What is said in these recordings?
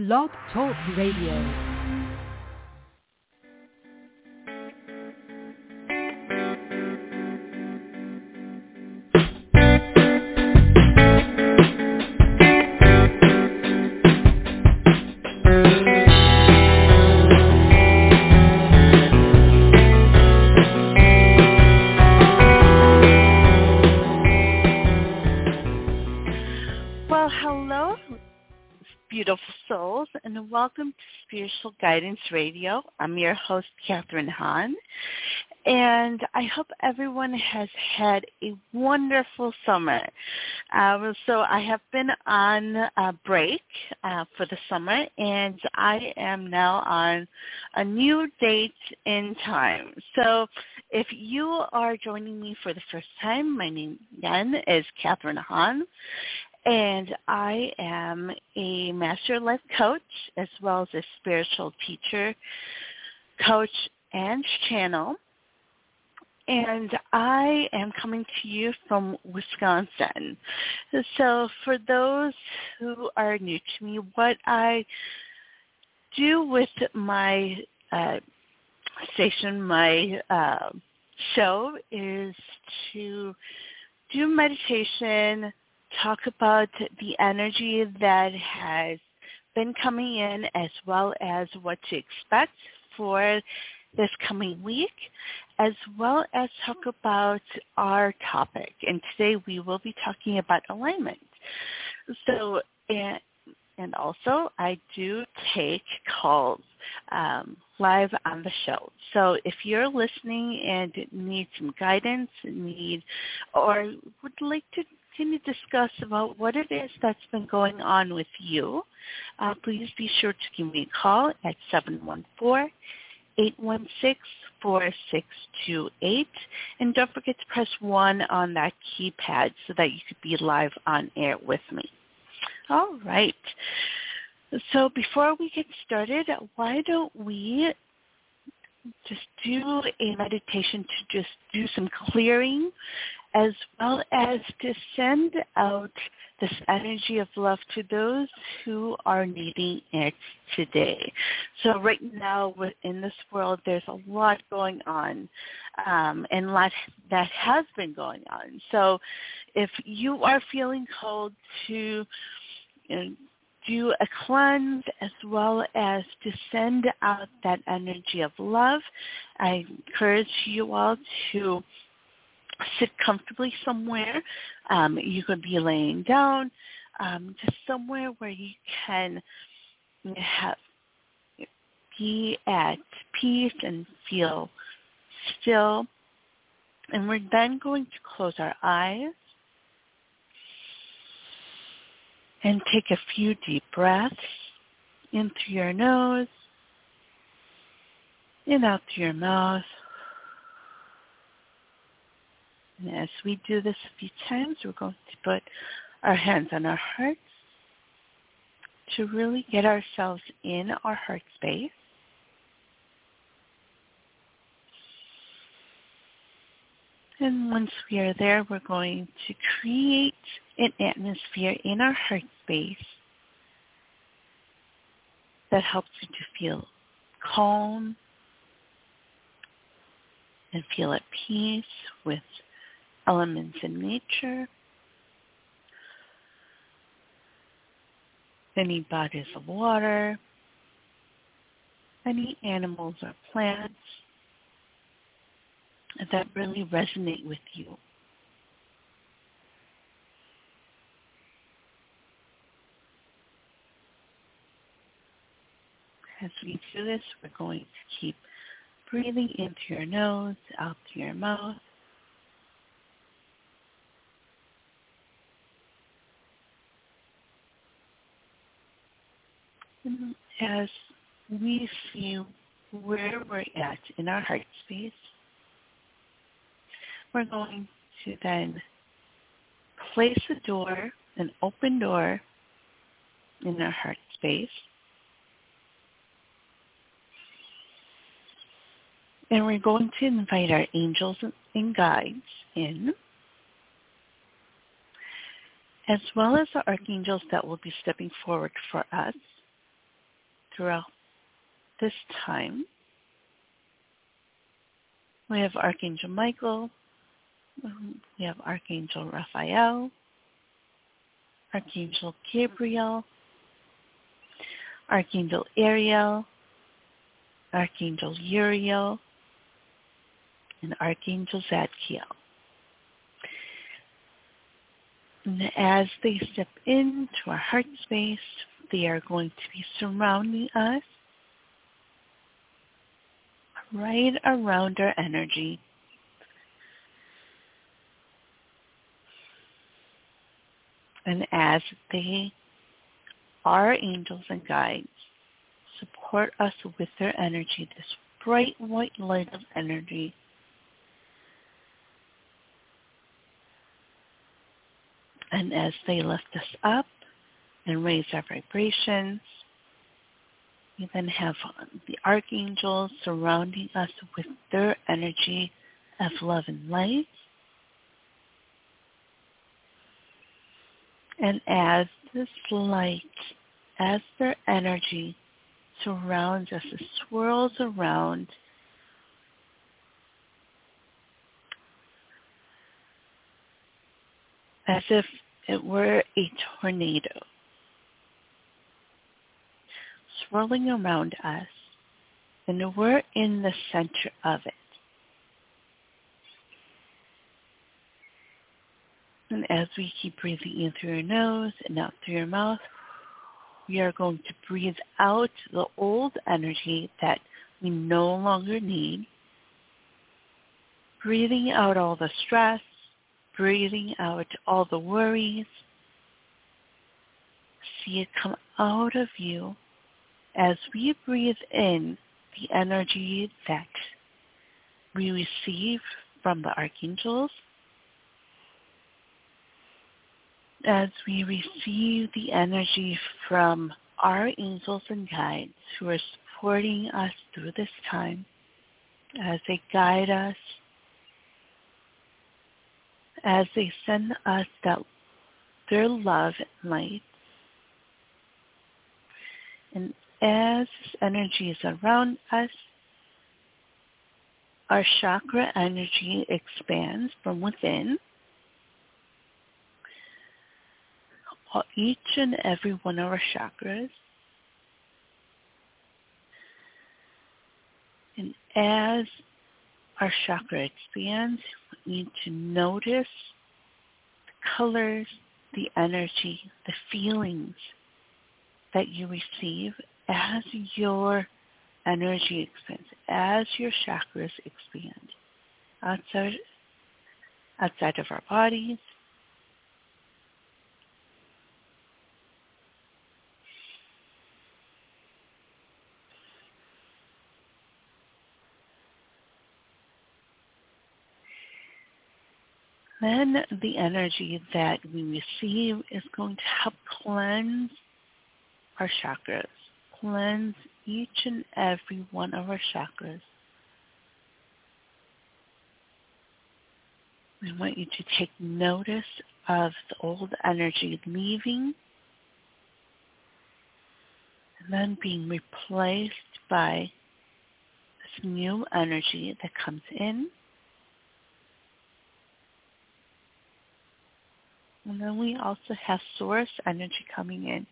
Blog Talk Radio. Welcome to Spiritual Guidance Radio. I'm your host, Catharine Han, and I hope everyone has had a wonderful summer. Um, so I have been on a break uh, for the summer, and I am now on a new date in time. So if you are joining me for the first time, my name again is Catharine Han and I am a master life coach as well as a spiritual teacher, coach, and channel. And I am coming to you from Wisconsin. So for those who are new to me, what I do with my uh, station, my uh, show, is to do meditation, talk about the energy that has been coming in as well as what to expect for this coming week, as well as talk about our topic. And today we will be talking about alignment. So, and, and also I do take calls um, live on the show. So if you're listening and need some guidance, need or would like to to discuss about what it is that's been going on with you, uh, please be sure to give me a call at 714-816-4628. And don't forget to press 1 on that keypad so that you could be live on air with me. All right. So before we get started, why don't we just do a meditation to just do some clearing as well as to send out this energy of love to those who are needing it today. So right now in this world, there's a lot going on um, and a lot that has been going on. So if you are feeling called to you know, do a cleanse as well as to send out that energy of love, I encourage you all to sit comfortably somewhere. Um, you could be laying down, um, just somewhere where you can have be at peace and feel still. And we're then going to close our eyes and take a few deep breaths in through your nose and out through your mouth. And as we do this a few times, we're going to put our hands on our hearts to really get ourselves in our heart space. And once we are there, we're going to create an atmosphere in our heart space that helps you to feel calm and feel at peace with elements in nature, any bodies of water, any animals or plants that really resonate with you. As we do this, we're going to keep breathing into your nose, out through your mouth. As we see where we're at in our heart space, we're going to then place a door, an open door in our heart space. And we're going to invite our angels and guides in, as well as the archangels that will be stepping forward for us throughout this time. We have Archangel Michael. Um, we have Archangel Raphael. Archangel Gabriel. Archangel Ariel. Archangel Uriel. And Archangel Zadkiel. And as they step into our heart space, they are going to be surrounding us right around our energy. And as they, our angels and guides, support us with their energy, this bright white light of energy, and as they lift us up and raise our vibrations, we then have um, the archangels surrounding us with their energy of love and light. And as this light, as their energy surrounds us, it swirls around as if it were a tornado swirling around us, and we're in the center of it. And as we keep breathing in through your nose and out through your mouth, we are going to breathe out the old energy that we no longer need. Breathing out all the stress, breathing out all the worries. See it come out of you as we breathe in the energy that we receive from the archangels, as we receive the energy from our angels and guides who are supporting us through this time, as they guide us, as they send us that their love and light, and as energy is around us, our chakra energy expands from within. Each and every one of our chakras. And as our chakra expands, we need to notice the colors, the energy, the feelings that you receive as your energy expands, as your chakras expand outside, outside of our bodies, then the energy that we receive is going to help cleanse our chakras cleanse each and every one of our chakras. We want you to take notice of the old energy leaving and then being replaced by this new energy that comes in. And then we also have source energy coming in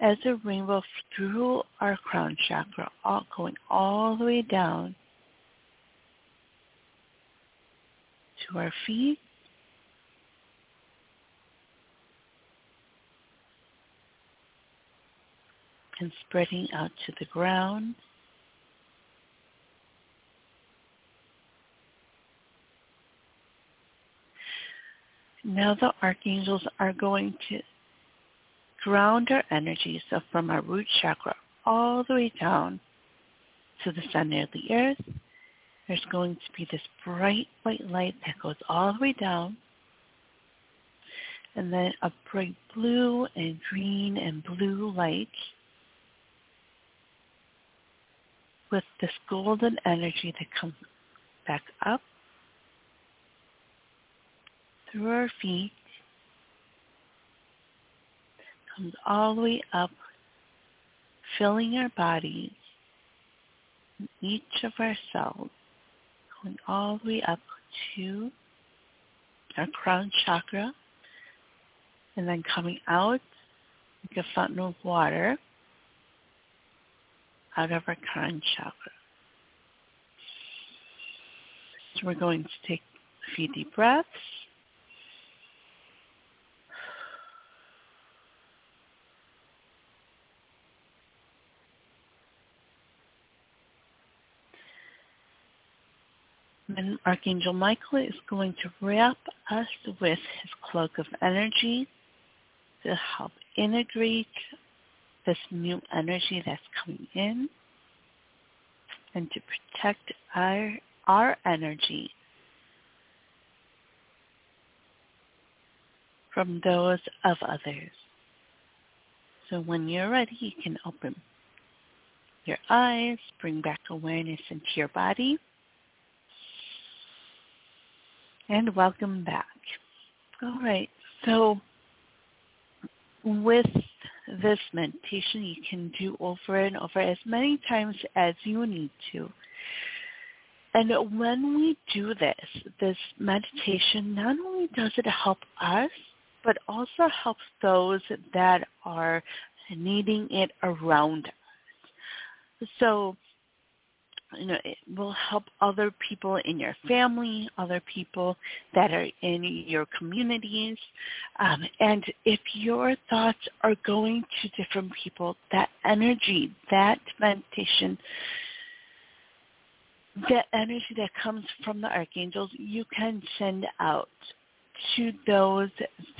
as a rainbow through our crown chakra, all, going all the way down to our feet. And spreading out to the ground. Now the archangels are going to ground our energies so from our root chakra all the way down to the center of the earth, there's going to be this bright white light that goes all the way down, and then a bright blue and green and blue light with this golden energy that comes back up through our feet comes all the way up filling our bodies, each of our cells, going all the way up to our crown chakra, and then coming out like a fountain of water out of our crown chakra. So we're going to take a few deep breaths. And Archangel Michael is going to wrap us with his cloak of energy to help integrate this new energy that's coming in and to protect our, our energy from those of others. So when you're ready, you can open your eyes, bring back awareness into your body, and welcome back. All right, so with this meditation, you can do over and over as many times as you need to. And when we do this, this meditation, not only does it help us, but also helps those that are needing it around us. So you know, it will help other people in your family, other people that are in your communities. Um, and if your thoughts are going to different people, that energy, that meditation, that energy that comes from the archangels, you can send out to those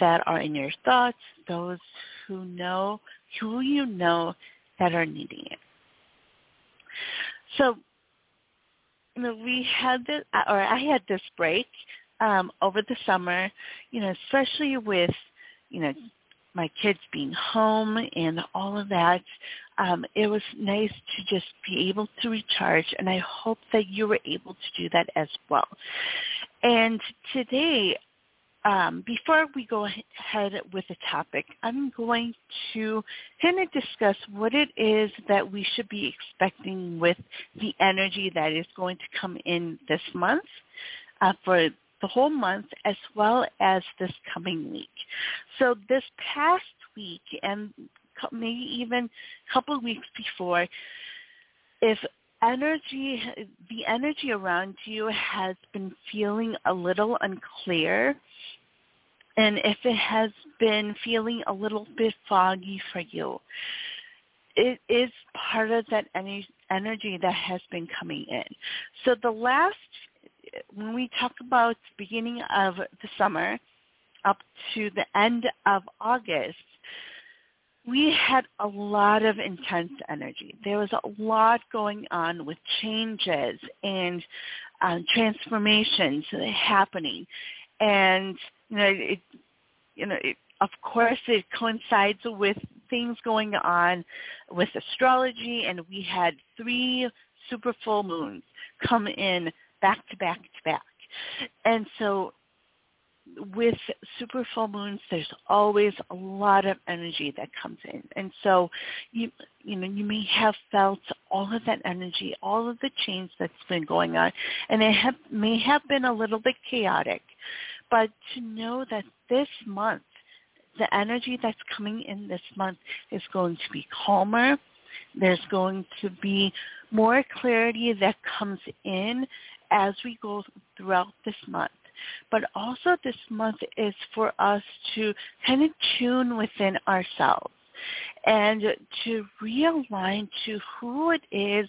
that are in your thoughts, those who know, who you know that are needing it. So we had this, or I had this break um, over the summer, you know, especially with, you know, my kids being home and all of that. Um, it was nice to just be able to recharge, and I hope that you were able to do that as well. And today, um, before we go ahead with the topic, I'm going to kind of discuss what it is that we should be expecting with the energy that is going to come in this month uh, for the whole month as well as this coming week. So this past week and maybe even a couple of weeks before, if energy, the energy around you has been feeling a little unclear, and if it has been feeling a little bit foggy for you, it is part of that energy that has been coming in. So the last, when we talk about the beginning of the summer up to the end of August, we had a lot of intense energy. There was a lot going on with changes and uh, transformations happening. And you know, it, you know, it, of course, it coincides with things going on with astrology, and we had three super full moons come in back to back to back, and so with super full moons, there's always a lot of energy that comes in, and so you you know you may have felt all of that energy, all of the change that's been going on, and it have, may have been a little bit chaotic, but to know that this month, the energy that's coming in this month is going to be calmer. There's going to be more clarity that comes in as we go throughout this month. But also this month is for us to kind of tune within ourselves and to realign to who it is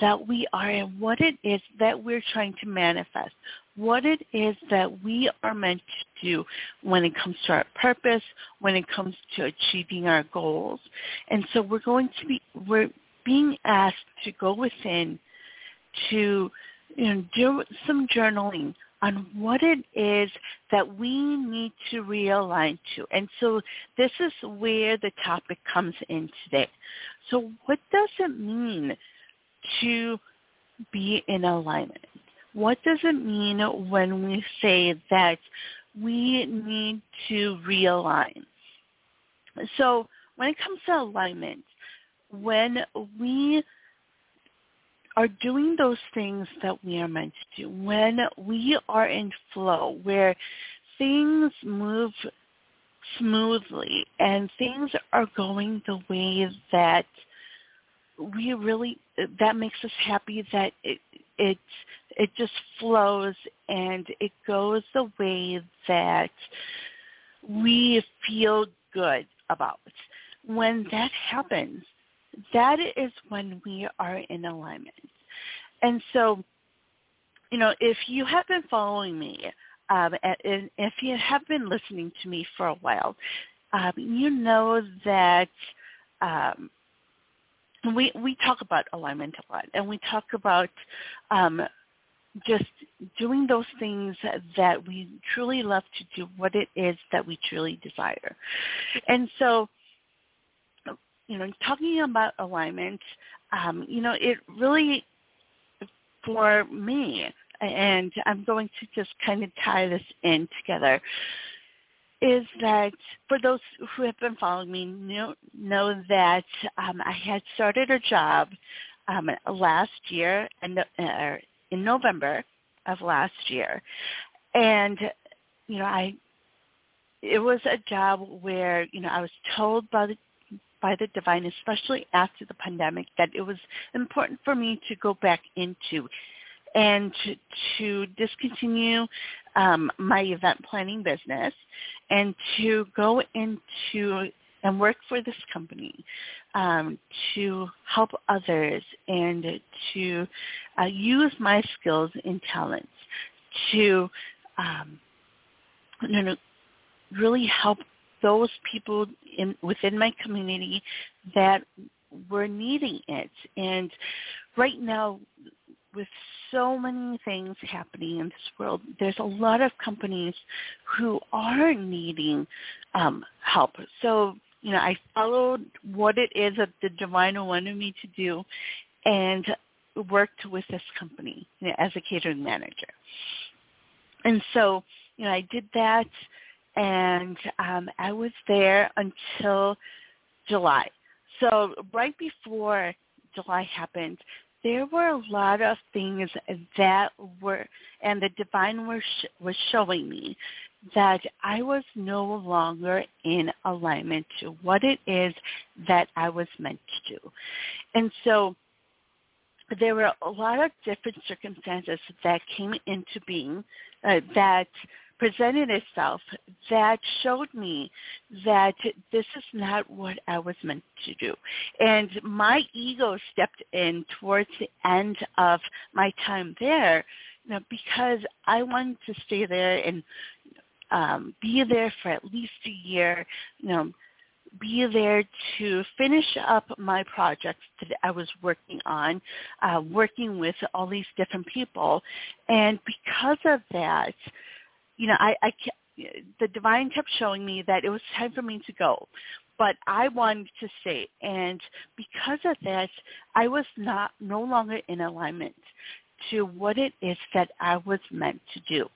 that we are and what it is that we're trying to manifest, what it is that we are meant to do when it comes to our purpose, when it comes to achieving our goals. And so we're going to be, we're being asked to go within to you know, do some journaling on what it is that we need to realign to. And so this is where the topic comes in today. So what does it mean to be in alignment? What does it mean when we say that we need to realign? So when it comes to alignment, when we are doing those things that we are meant to do, when we are in flow, where things move smoothly and things are going the way that we really that makes us happy that it it it just flows and it goes the way that we feel good about. When that happens, that is when we are in alignment. And so, you know, if you have been following me, um, and if you have been listening to me for a while, um, you know that um, we we talk about alignment a lot, and we talk about um, just doing those things that we truly love to do, what it is that we truly desire. And so, you know, talking about alignment, um, you know, it really, for me, and I'm going to just kind of tie this in together, is that for those who have been following me know, know that um, I had started a job um, last year and uh, in November of last year, and you know I it was a job where you know I was told by the by the divine, especially after the pandemic, that it was important for me to go back into and to, to discontinue um, my event planning business and to go into and work for this company um, to help others and to uh, use my skills and talents to um, you know, really help those people in, within my community that were needing it. And right now, with so many things happening in this world, there's a lot of companies who are needing um, help. So, you know, I followed what it is that the divine wanted me to do and worked with this company you know, as a catering manager. And so, you know, I did that and um, I was there until July. So right before July happened, there were a lot of things that were, and the divine was, sh- was showing me that I was no longer in alignment to what it is that I was meant to do. And so there were a lot of different circumstances that came into being uh, that presented itself that showed me that this is not what I was meant to do. And my ego stepped in towards the end of my time there you know, because I wanted to stay there and um, be there for at least a year, you know, be there to finish up my projects that I was working on, uh, working with all these different people. And because of that, you know, I, I the divine kept showing me that it was time for me to go, but I wanted to stay, and because of that, I was not no longer in alignment to what it is that I was meant to do.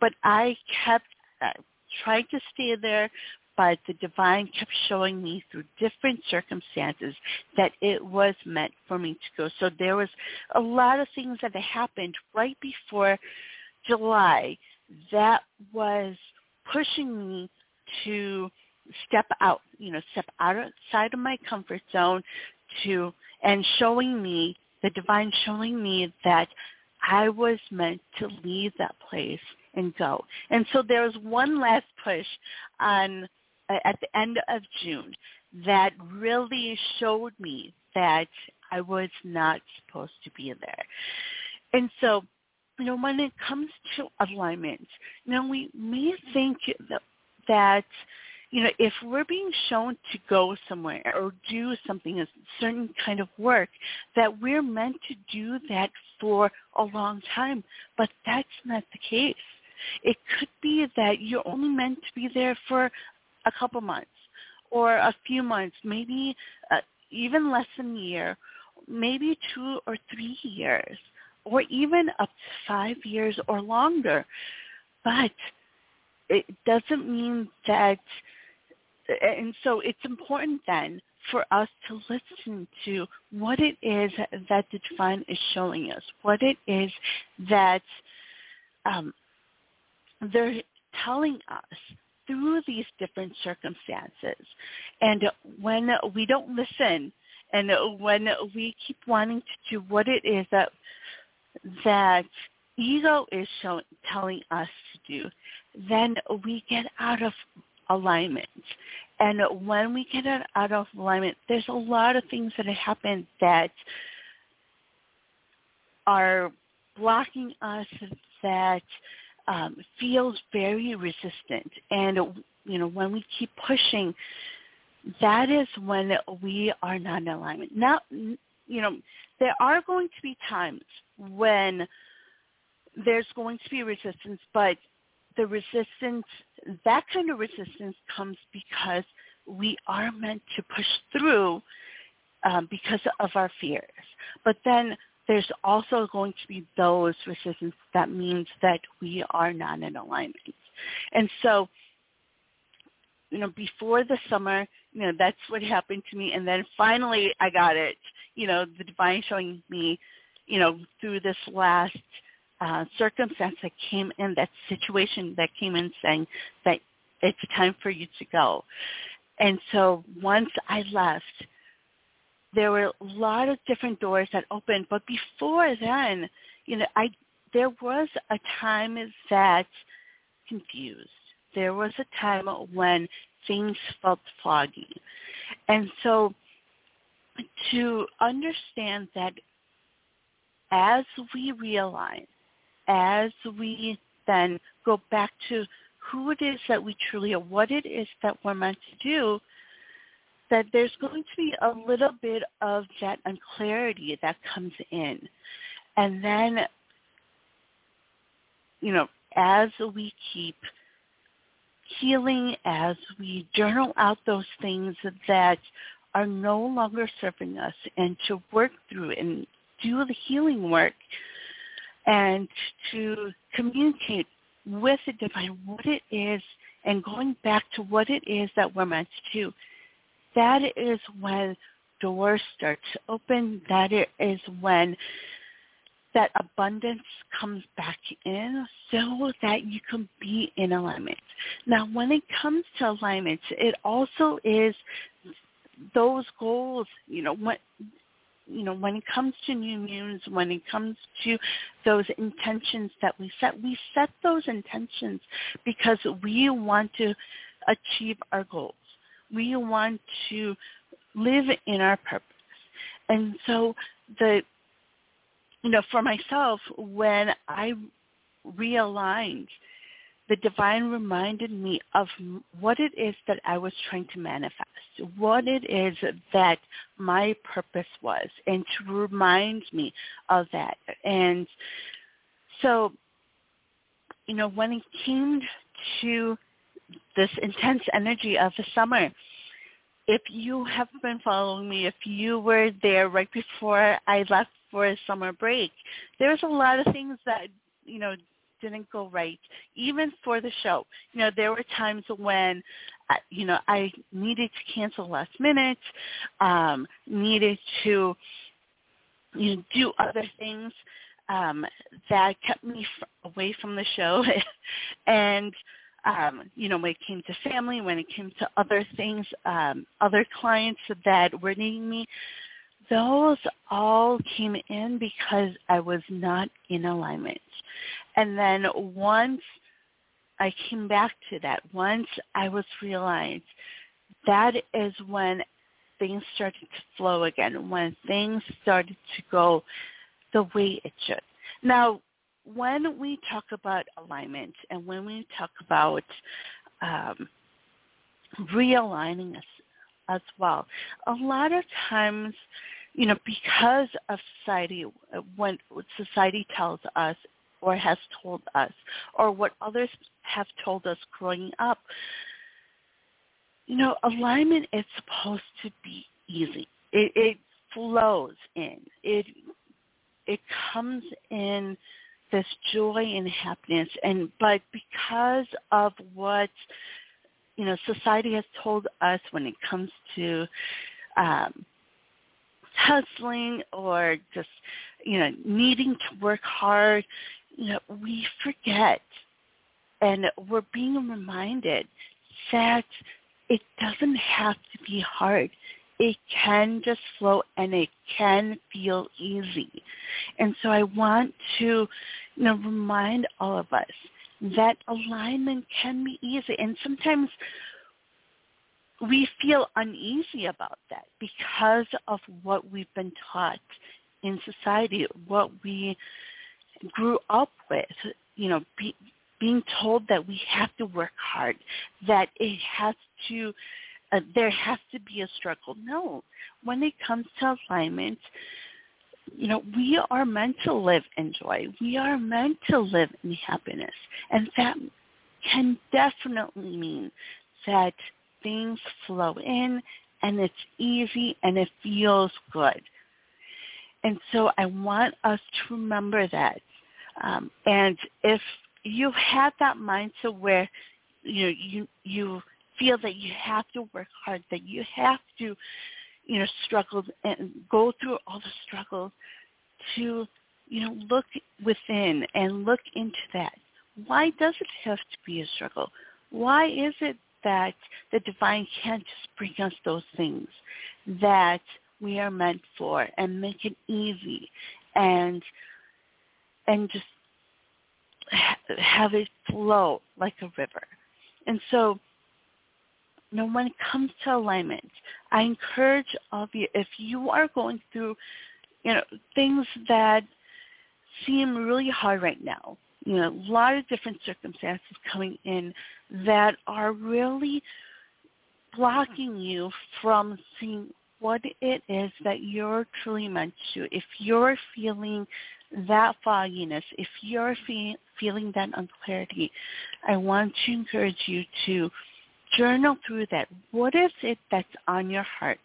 But I kept uh, trying to stay there, but the divine kept showing me through different circumstances that it was meant for me to go. So there was a lot of things that happened right before July that was pushing me to step out, you know, step outside of my comfort zone to and showing me the divine showing me that I was meant to leave that place and go. And so there was one last push on uh, at the end of June that really showed me that I was not supposed to be there. And so you know, when it comes to alignment, know, we may think that, that you know, if we're being shown to go somewhere or do something, a certain kind of work, that we're meant to do that for a long time. But that's not the case. It could be that you're only meant to be there for a couple months or a few months, maybe uh, even less than a year, maybe two or three years or even up to five years or longer. But it doesn't mean that, and so it's important then for us to listen to what it is that the divine is showing us, what it is that um, they're telling us through these different circumstances. And when we don't listen and when we keep wanting to do what it is that that ego is showing, telling us to do, then we get out of alignment. And when we get out of alignment, there's a lot of things that happen that are blocking us that um, feels very resistant. And, you know, when we keep pushing, that is when we are not in alignment. Now, you know, there are going to be times when there's going to be resistance, but the resistance, that kind of resistance comes because we are meant to push through um, because of our fears. But then there's also going to be those resistance that means that we are not in alignment. And so, you know, before the summer, you know, that's what happened to me. And then finally I got it, you know, the divine showing me, you know, through this last uh, circumstance that came in, that situation that came in saying that it's time for you to go. And so once I left, there were a lot of different doors that opened. But before then, you know, I there was a time that confused. There was a time when things felt foggy. And so to understand that as we realign, as we then go back to who it is that we truly are, what it is that we're meant to do, that there's going to be a little bit of that unclarity that comes in. And then, you know, as we keep healing, as we journal out those things that are no longer serving us and to work through and do the healing work and to communicate with the divine what it is and going back to what it is that we're meant to do that is when doors start to open. That is when that abundance comes back in so that you can be in alignment. Now, when it comes to alignment, it also is those goals, you know, what you know, when it comes to new moons, when it comes to those intentions that we set, we set those intentions because we want to achieve our goals we want to live in our purpose. And so the, you know, for myself, when I realigned, the divine reminded me of what it is that I was trying to manifest, what it is that my purpose was, and to remind me of that. And so, you know, when it came to this intense energy of the summer. If you have been following me, if you were there right before I left for a summer break, there's a lot of things that, you know, didn't go right, even for the show. You know, there were times when, you know, I needed to cancel last minute, um, needed to, you know, do other things um, that kept me f- away from the show, and um, you know, when it came to family, when it came to other things, um, other clients that were needing me, those all came in because I was not in alignment. And then once I came back to that, once I was realized, that is when things started to flow again, when things started to go the way it should. Now, when we talk about alignment and when we talk about um, realigning us as well, a lot of times, you know, because of society, when society tells us or has told us, or what others have told us growing up, you know, alignment is supposed to be easy. It, it flows in. It it comes in this joy and happiness and but because of what you know society has told us when it comes to um, hustling or just, you know, needing to work hard, know, we forget and we're being reminded that it doesn't have to be hard. It can just flow and it can feel easy. And so I want to, you know, remind all of us that alignment can be easy. And sometimes we feel uneasy about that because of what we've been taught in society, what we grew up with, you know, be, being told that we have to work hard, that it has to, uh, there has to be a struggle. No, when it comes to alignment, you know, we are meant to live in joy. We are meant to live in happiness. And that can definitely mean that things flow in and it's easy and it feels good. And so I want us to remember that. Um, and if you have that mindset where you know you you feel that you have to work hard, that you have to you know struggle and go through all the struggles to you know look within and look into that. Why does it have to be a struggle? Why is it that the divine can't just bring us those things that we are meant for and make it easy and and just have it flow like a river. And so, you know, when it comes to alignment, I encourage all of you, if you are going through, you know, things that seem really hard right now, you know, a lot of different circumstances coming in that are really blocking you from seeing what it is that you're truly meant to. If you're feeling that fogginess, if you're fe- feeling that unclarity, I want to encourage you to journal through that. What is it that's on your heart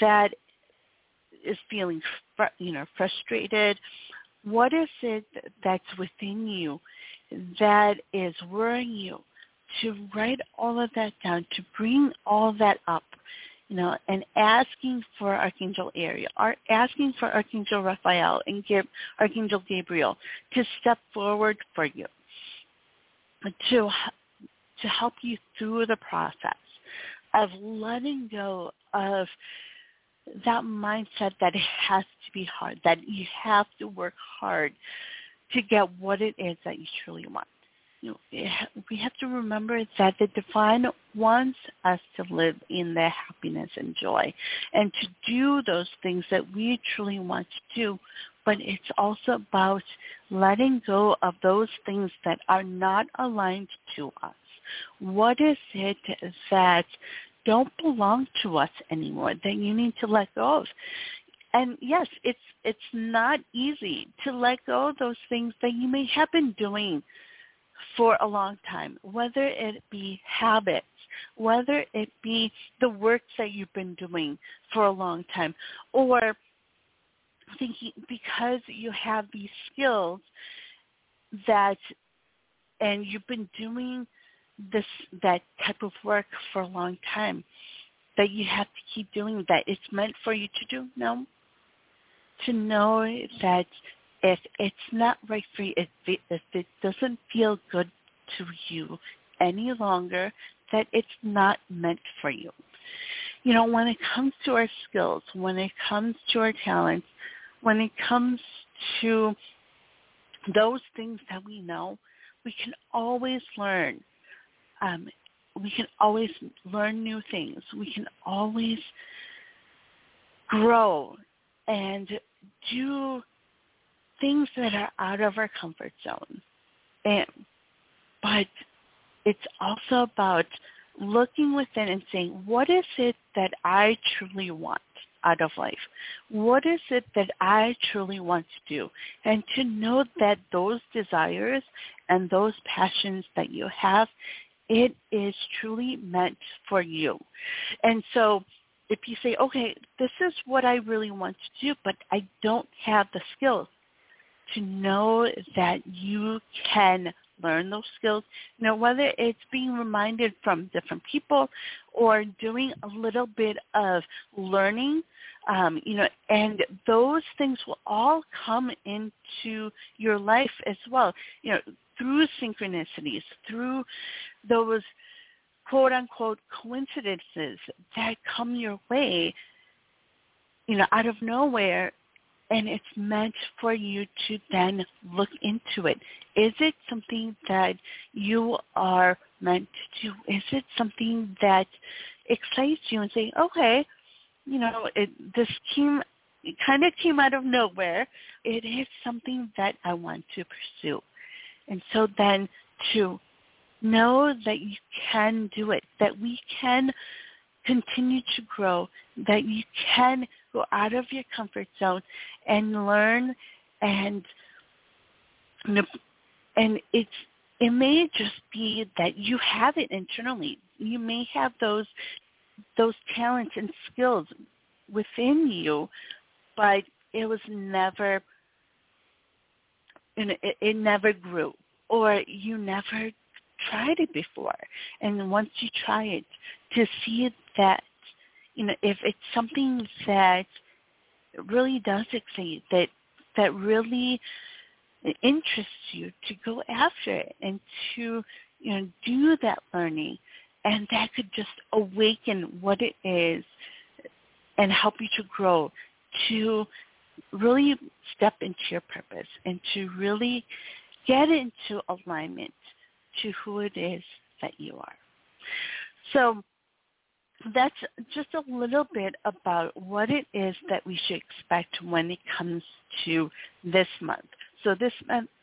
that is feeling, you know, frustrated? What is it that's within you that is worrying you? To write all of that down, to bring all that up you know, and asking for Archangel Ariel, or asking for Archangel Raphael and Archangel Gabriel to step forward for you, to to help you through the process of letting go of that mindset that it has to be hard, that you have to work hard to get what it is that you truly want we have to remember that the divine wants us to live in their happiness and joy and to do those things that we truly want to do. But it's also about letting go of those things that are not aligned to us. What is it that don't belong to us anymore that you need to let go of? And yes, it's it's not easy to let go of those things that you may have been doing for a long time, whether it be habits, whether it be the work that you've been doing for a long time, or thinking because you have these skills that and you've been doing this that type of work for a long time that you have to keep doing that. It's meant for you to do no? To know that if it's not right for you, if it, if it doesn't feel good to you any longer, that it's not meant for you. You know, when it comes to our skills, when it comes to our talents, when it comes to those things that we know, we can always learn. Um, we can always learn new things. We can always grow and do things that are out of our comfort zone. And, but it's also about looking within and saying, what is it that I truly want out of life? What is it that I truly want to do? And to know that those desires and those passions that you have, it is truly meant for you. And so if you say, okay, this is what I really want to do, but I don't have the skills, to know that you can learn those skills, you know, whether it's being reminded from different people or doing a little bit of learning, um, you know, and those things will all come into your life as well, you know, through synchronicities, through those quote unquote coincidences that come your way, you know, out of nowhere and it's meant for you to then look into it. Is it something that you are meant to do? Is it something that excites you and say, okay, you know, it, this came, it kind of came out of nowhere. It is something that I want to pursue. And so then to know that you can do it, that we can continue to grow, that you can go out of your comfort zone and learn and and it's it may just be that you have it internally. You may have those those talents and skills within you, but it was never you know, it, it never grew or you never tried it before. And once you try it, to see that, you know, if it's something that really does excite, that that really interests you, to go after it and to, you know, do that learning, and that could just awaken what it is and help you to grow, to really step into your purpose and to really get into alignment to who it is that you are. So that's just a little bit about what it is that we should expect when it comes to this month. So this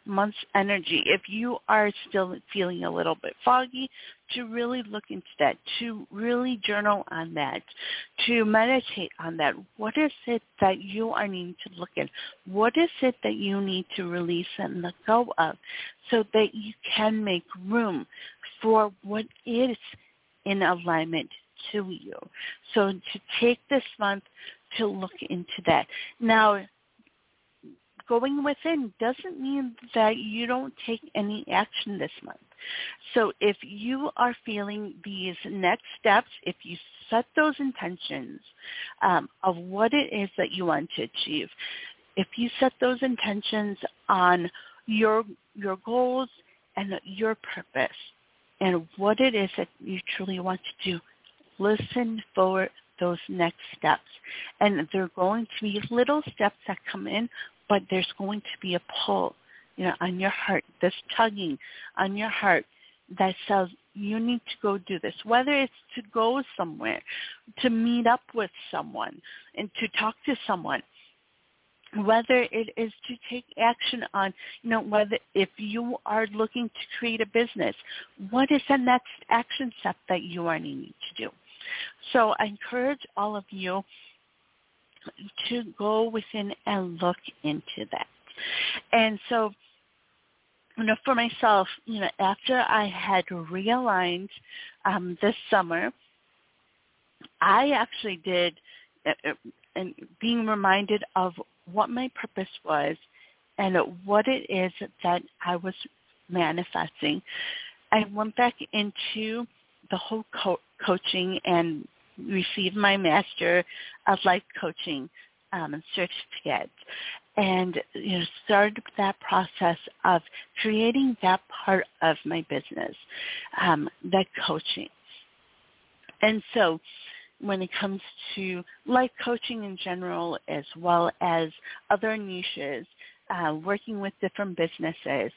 month's energy, if you are still feeling a little bit foggy, to really look into that, to really journal on that, to meditate on that. What is it that you are needing to look at? What is it that you need to release and let go of so that you can make room for what is in alignment to you. So to take this month to look into that. Now, going within doesn't mean that you don't take any action this month. So if you are feeling these next steps, if you set those intentions um, of what it is that you want to achieve, if you set those intentions on your your goals and your purpose and what it is that you truly want to do, listen for those next steps. And there are going to be little steps that come in, but there's going to be a pull, you know, on your heart, this tugging on your heart that says you need to go do this, whether it's to go somewhere, to meet up with someone and to talk to someone, whether it is to take action on, you know, whether if you are looking to create a business, what is the next action step that you are needing to do? So I encourage all of you to go within and look into that. And so, you know, for myself, you know, after I had realigned um, this summer, I actually did, uh, uh, and being reminded of what my purpose was and what it is that I was manifesting. I went back into the whole co- coaching and received my master of life coaching um, certificate and you know started that process of creating that part of my business, um, that coaching. And so when it comes to life coaching in general as well as other niches, uh, working with different businesses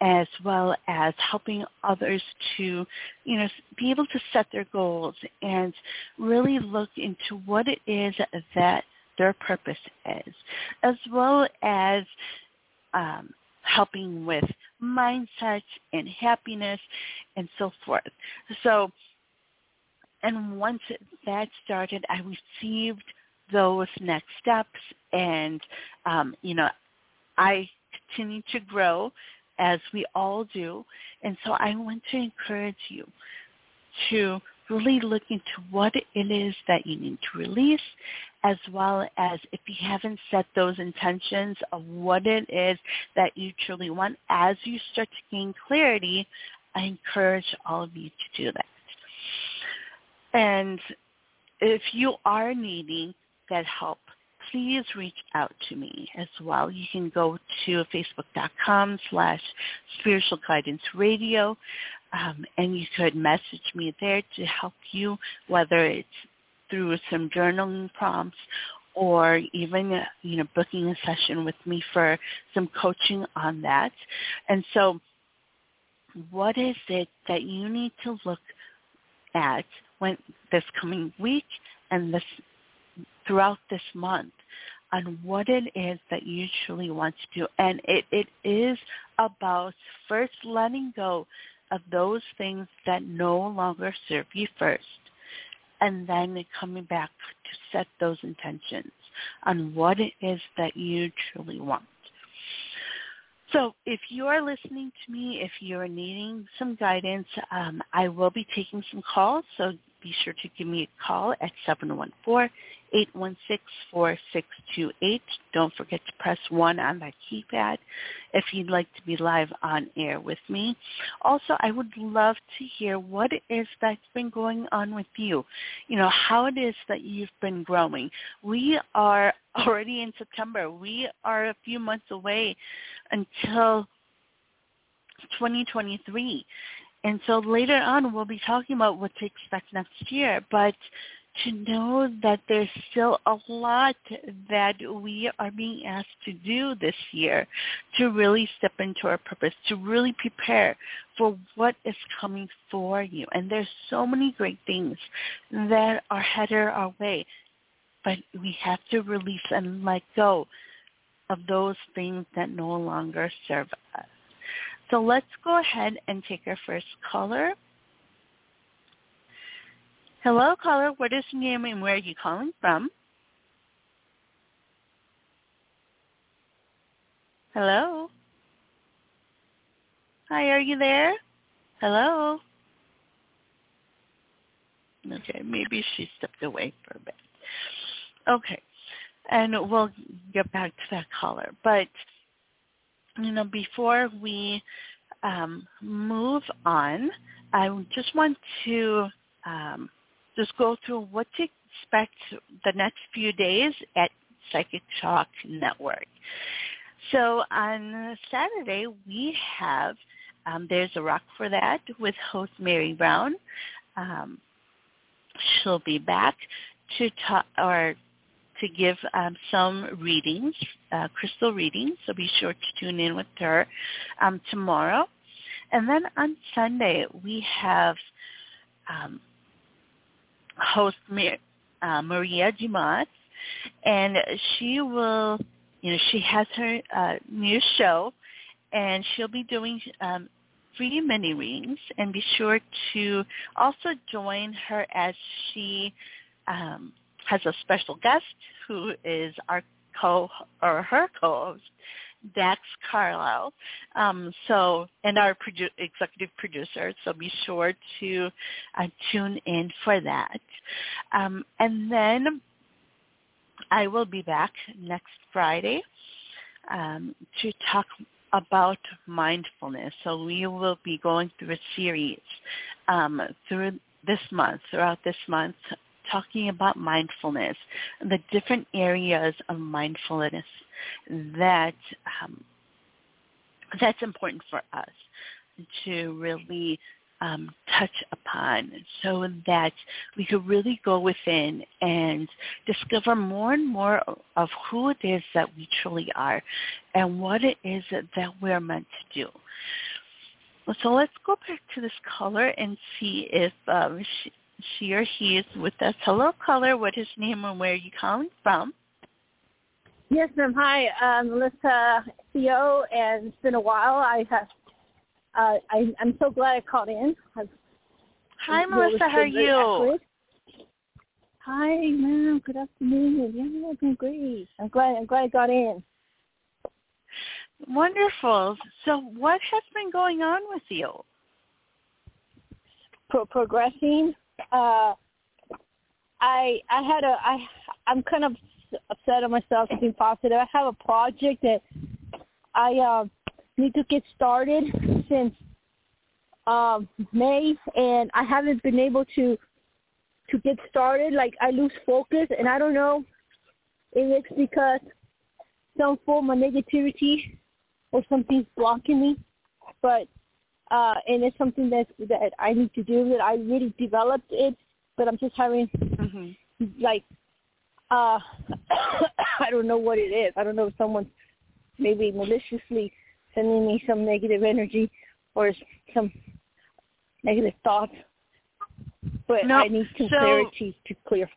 as well as helping others to, you know, be able to set their goals and really look into what it is that their purpose is, as well as um, helping with mindset and happiness and so forth. So, and once that started, I received those next steps and, um, you know, I continue to grow as we all do. And so I want to encourage you to really look into what it is that you need to release as well as if you haven't set those intentions of what it is that you truly want, as you start to gain clarity, I encourage all of you to do that. And if you are needing that help, please reach out to me as well. You can go to facebook.com slash spiritual guidance radio um, and you could message me there to help you, whether it's through some journaling prompts or even you know booking a session with me for some coaching on that. And so what is it that you need to look at when this coming week and this throughout this month on what it is that you truly want to do. And it, it is about first letting go of those things that no longer serve you first and then coming back to set those intentions on what it is that you truly want. So if you are listening to me, if you're needing some guidance, um, I will be taking some calls. So be sure to give me a call at 714 816-4628. Don't forget to press 1 on that keypad if you'd like to be live on air with me. Also, I would love to hear what it is that's been going on with you. You know, how it is that you've been growing. We are already in September. We are a few months away until 2023. And so later on, we'll be talking about what to expect next year. But to know that there's still a lot that we are being asked to do this year to really step into our purpose, to really prepare for what is coming for you. And there's so many great things that are headed our way, but we have to release and let go of those things that no longer serve us. So let's go ahead and take our first caller. Hello, caller. What is your name and where are you calling from? Hello? Hi, are you there? Hello? Okay, maybe she stepped away for a bit. Okay, and we'll get back to that caller. But, you know, before we um, move on, I just want to um, just go through what to expect the next few days at Psychic Talk Network. So on Saturday, we have, um, there's a rock for that with host Mary Brown. Um, she'll be back to talk or to give um, some readings, uh, crystal readings. So be sure to tune in with her um, tomorrow. And then on Sunday, we have um, host uh, Maria Dumas, and she will, you know, she has her uh, new show, and she'll be doing um, free mini readings. And be sure to also join her as she um, has a special guest who is our co or her co-host, Dax Carlisle. Um, so, and our produ- executive producer. So be sure to uh, tune in for that. Um, and then I will be back next Friday um, to talk about mindfulness. So we will be going through a series um, through this month, throughout this month, talking about mindfulness, the different areas of mindfulness that um, that's important for us to really um, touch upon so that we could really go within and discover more and more of who it is that we truly are and what it is that we're meant to do. So let's go back to this caller and see if um, she, she or he is with us. Hello, caller. What is your name and where are you calling from? Yes, ma'am. Hi, I'm Melissa Theo, and it's been a while. I have, uh, I, I'm so glad I called in. I've, Hi, Melissa. How are you? Hi, ma'am. Good afternoon. Yeah, been great. I'm glad. I'm glad I got in. Wonderful. So, what has been going on with you? Pro- progressing uh, I I had a I I'm kind of upset at myself being positive. I have a project that I uh, need to get started since um, May, and I haven't been able to to get started. Like I lose focus, and I don't know if it's because some form of negativity or something's blocking me. But uh, and it's something that that I need to do. That I really developed it, but I'm just having mm-hmm. like uh, I don't know what it is. I don't know if someone's maybe maliciously sending me some negative energy or some negative thoughts. But no, I need some so, clarity to clear.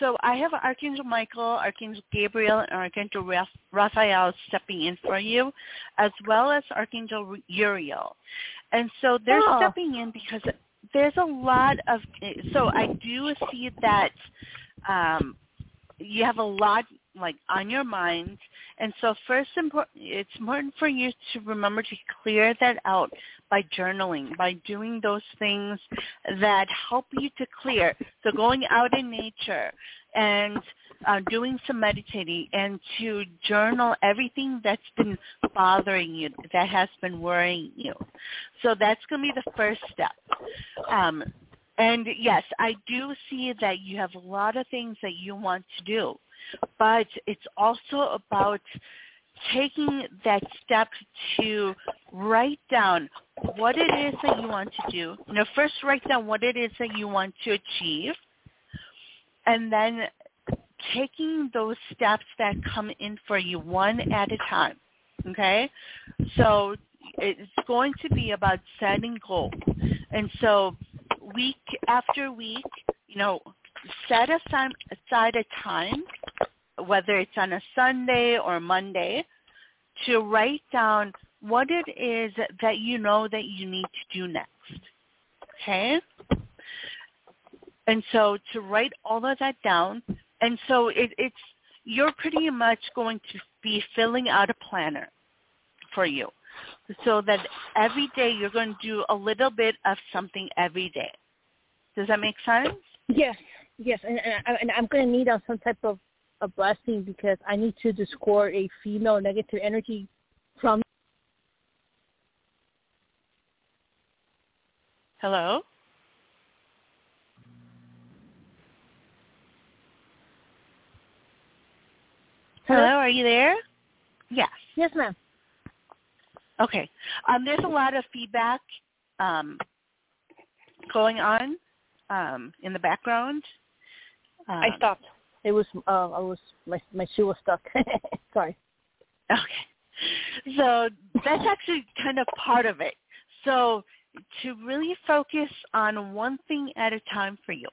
So I have Archangel Michael, Archangel Gabriel, and Archangel Raphael stepping in for you, as well as Archangel Uriel. And so they're oh. stepping in because there's a lot of. So I do see that um, you have a lot like on your mind and so first it's important for you to remember to clear that out by journaling by doing those things that help you to clear. So going out in nature and uh, doing some meditating and to journal everything that's been bothering you that has been worrying you. So that's going to be the first step. Um, and yes, I do see that you have a lot of things that you want to do, but it's also about taking that step to write down what it is that you want to do. You know, first write down what it is that you want to achieve, and then taking those steps that come in for you one at a time. Okay? So it's going to be about setting goals. And so week after week, you know, set aside, a time, whether it's on a Sunday or Monday, to write down what it is that you know that you need to do next. Okay? And so to write all of that down, and so it, it's you're pretty much going to be filling out a planner for you so that every day you're going to do a little bit of something every day. Does that make sense? Yes, yes, and, and, and I'm going to need uh, some type of a blessing because I need to discord a female negative energy from. Hello. Hello, are you there? Yes. Yes, ma'am. Okay. Um, there's a lot of feedback um, going on um, in the background. Um, I stopped. It was uh, I was my my shoe was stuck. Sorry. Okay. So that's actually kind of part of it. So to really focus on one thing at a time for you.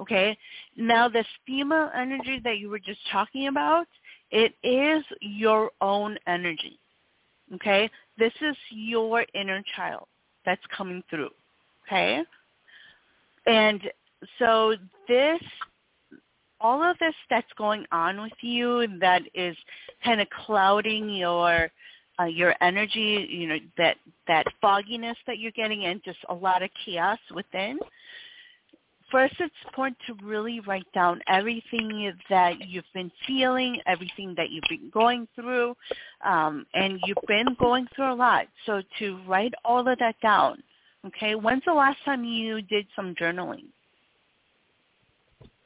Okay. Now this female energy that you were just talking about, it is your own energy. Okay? This is your inner child that's coming through. Okay? And so this all of this that's going on with you that is kind of clouding your uh, your energy, you know, that that fogginess that you're getting and just a lot of chaos within first it's important to really write down everything that you've been feeling, everything that you've been going through, um, and you've been going through a lot. So to write all of that down. Okay, when's the last time you did some journaling?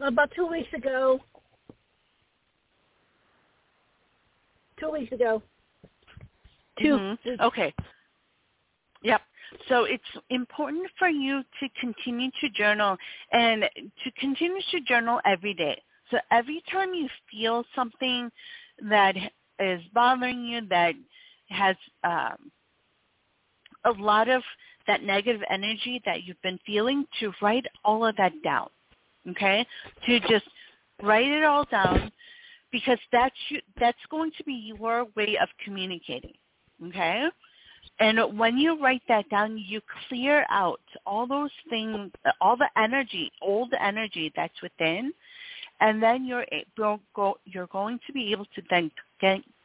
About two weeks ago. Two weeks ago. 2 mm-hmm. Okay. Yep. So it's important for you to continue to journal and to continue to journal every day. So every time you feel something that is bothering you, that has um, a lot of that negative energy that you've been feeling, to write all of that down. Okay? To just write it all down because that's that's going to be your way of communicating. Okay? And when you write that down, you clear out all those things, all the energy, old energy that's within, and then you're you're going to be able to then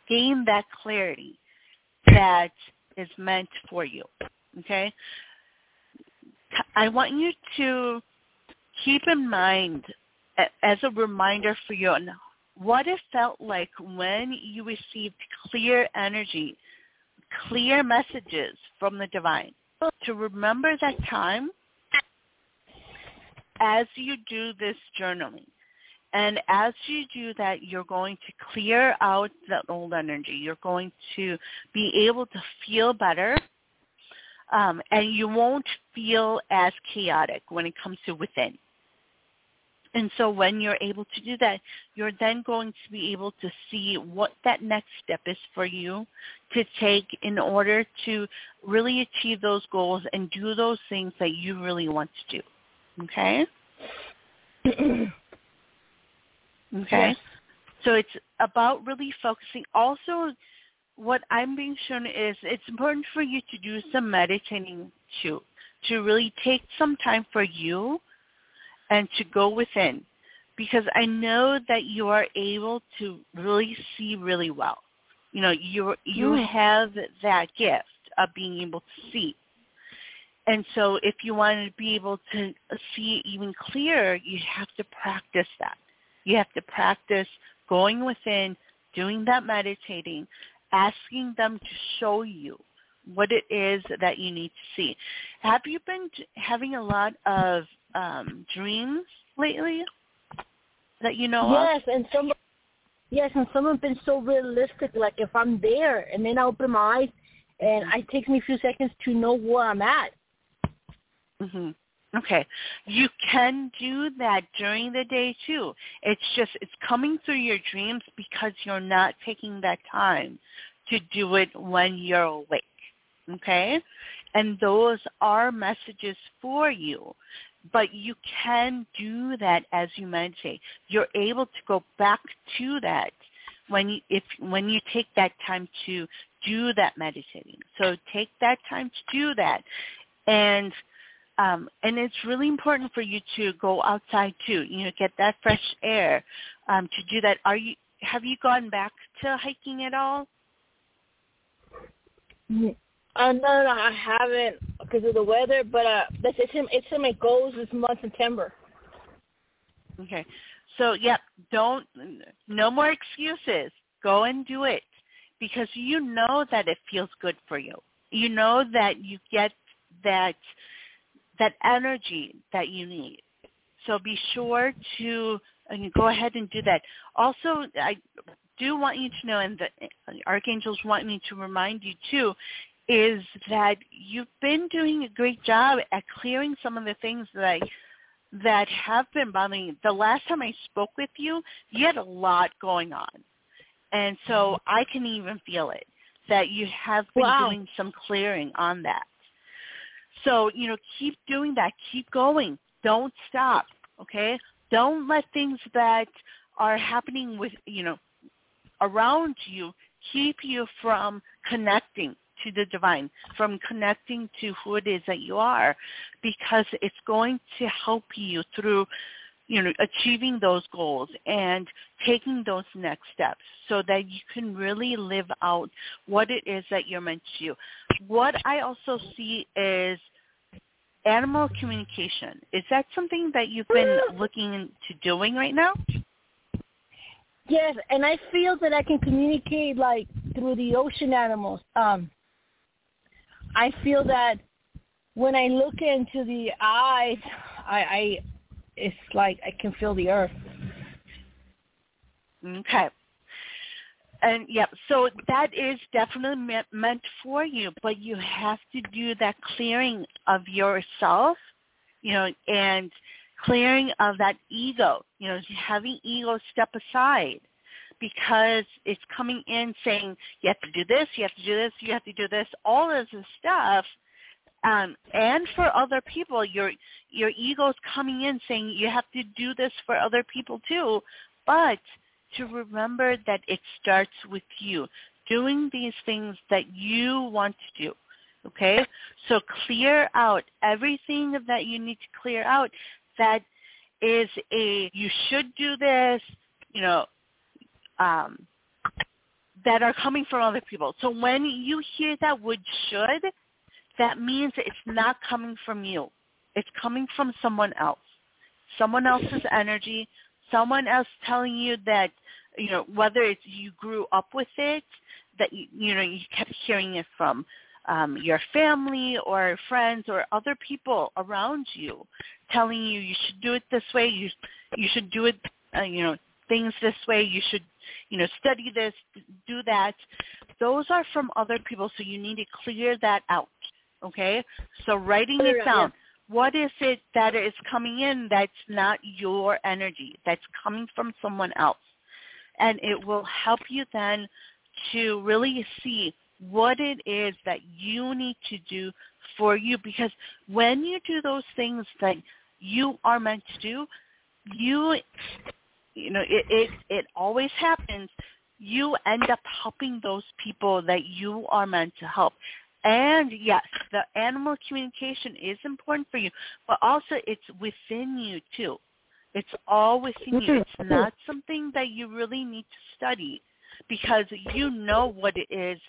gain that clarity that is meant for you. Okay. I want you to keep in mind as a reminder for you on what it felt like when you received clear energy, clear messages from the divine. To remember that time as you do this journaling. And as you do that, you're going to clear out the old energy. You're going to be able to feel better. Um, and you won't feel as chaotic when it comes to within. And so when you're able to do that, you're then going to be able to see what that next step is for you to take in order to really achieve those goals and do those things that you really want to do. Okay? okay? So it's about really focusing. Also, what I'm being shown is it's important for you to do some meditating too, to really take some time for you and to go within because I know that you are able to really see really well. You know, you you mm. have that gift of being able to see. And so if you want to be able to see even clearer, you have to practice that. You have to practice going within, doing that meditating, asking them to show you what it is that you need to see. Have you been having a lot of um, dreams lately that you know yes, of? and some yes, and some have been so realistic. Like if I'm there, and then I open my eyes, and it takes me a few seconds to know where I'm at. Mhm. Okay. You can do that during the day too. It's just it's coming through your dreams because you're not taking that time to do it when you're awake. Okay? And those are messages for you but you can do that as you meditate. You're able to go back to that when you if when you take that time to do that meditating. So take that time to do that, and um, and it's really important for you to go outside too. You know, get that fresh air. Um, to do that, are you have you gone back to hiking at all? Uh, no, no, I haven't because of the weather, but uh, that's it's in, it's in my goals this month, September. Okay, so yep, don't no more excuses. Go and do it because you know that it feels good for you. You know that you get that that energy that you need. So be sure to and go ahead and do that. Also, I do want you to know, and the archangels want me to remind you too, is that you've been doing a great job at clearing some of the things that I, that have been bothering you. The last time I spoke with you, you had a lot going on. And so I can even feel it, that you have been wow. doing some clearing on that. So, you know, keep doing that. Keep going. Don't stop, okay? Don't let things that are happening with, you know, around you keep you from connecting to the divine, from connecting to who it is that you are, because it's going to help you through you know, achieving those goals and taking those next steps so that you can really live out what it is that you're meant to do. What I also see is animal communication. Is that something that you've been looking into doing right now? Yes, and I feel that I can communicate like through the ocean animals. Um, I feel that when I look into the eyes, I, I it's like I can feel the earth. Okay. And yeah, so that is definitely meant, meant for you, but you have to do that clearing of yourself, you know, and clearing of that ego, you know, having ego step aside because it's coming in saying you have to do this, you have to do this, you have to do this, all of this stuff. Um, and for other people, your your ego's coming in saying you have to do this for other people too. But to remember that it starts with you doing these things that you want to do. Okay? So clear out everything that you need to clear out that is a you should do this, you know, um, that are coming from other people. So when you hear that word should, that means it's not coming from you. It's coming from someone else. someone else's energy, someone else telling you that, you know, whether it's you grew up with it, that you, you know, you kept hearing it from um, your family or friends or other people around you telling you you should do it this way, you you should do it, uh, you know, things this way, you should, you know, study this, do that. Those are from other people, so you need to clear that out. Okay, so writing it down. What is it that is coming in that's not your energy, that's coming from someone else? And it will help you then to really see what it is that you need to do for you because when you do those things that you are meant to do, you you know, it it, it always happens. You end up helping those people that you are meant to help. And yes, the animal communication is important for you, but also it's within you too. It's all within you. Mm-hmm. It's not something that you really need to study because you know what it is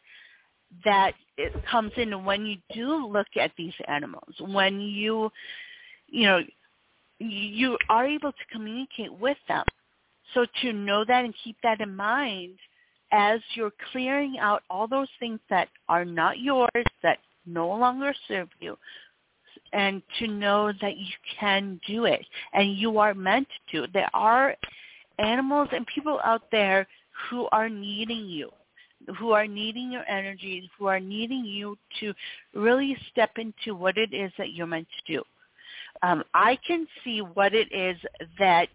that it comes in when you do look at these animals, when you, you know, you are able to communicate with them. So to know that and keep that in mind as you're clearing out all those things that are not yours, that no longer serve you, and to know that you can do it and you are meant to. There are animals and people out there who are needing you who are needing your energy, who are needing you to really step into what it is that you're meant to do. Um, I can see what it is that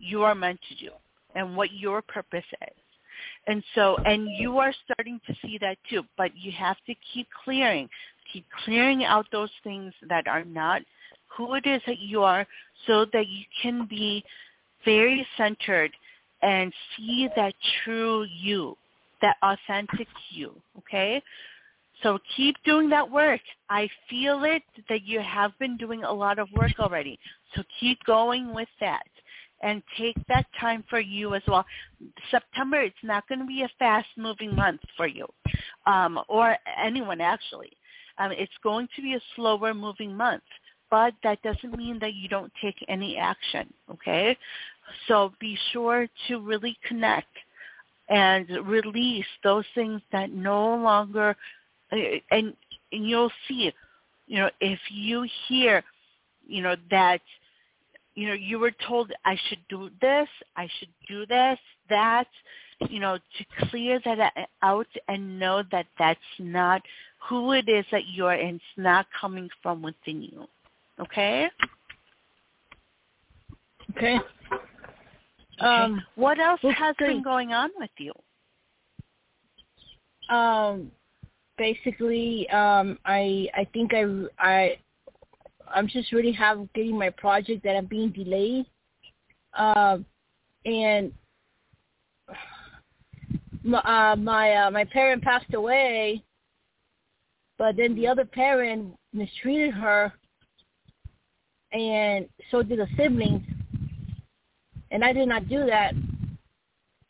you are meant to do and what your purpose is. And so, and you are starting to see that too, but you have to keep clearing, keep clearing out those things that are not who it is that you are so that you can be very centered and see that true you that authentic you, okay? So keep doing that work. I feel it that you have been doing a lot of work already. So keep going with that and take that time for you as well. September, it's not going to be a fast-moving month for you um, or anyone actually. Um, it's going to be a slower-moving month, but that doesn't mean that you don't take any action, okay? So be sure to really connect and release those things that no longer and, and you'll see you know if you hear you know that you know you were told i should do this i should do this that you know to clear that out and know that that's not who it is that you're and it's not coming from within you okay? Okay. Um, what else has been going on with you? Um, basically, um, I I think I I I'm just really have getting my project that I'm being delayed, um, and my uh, my uh, my parent passed away, but then the other parent mistreated her, and so did the siblings and I did not do that.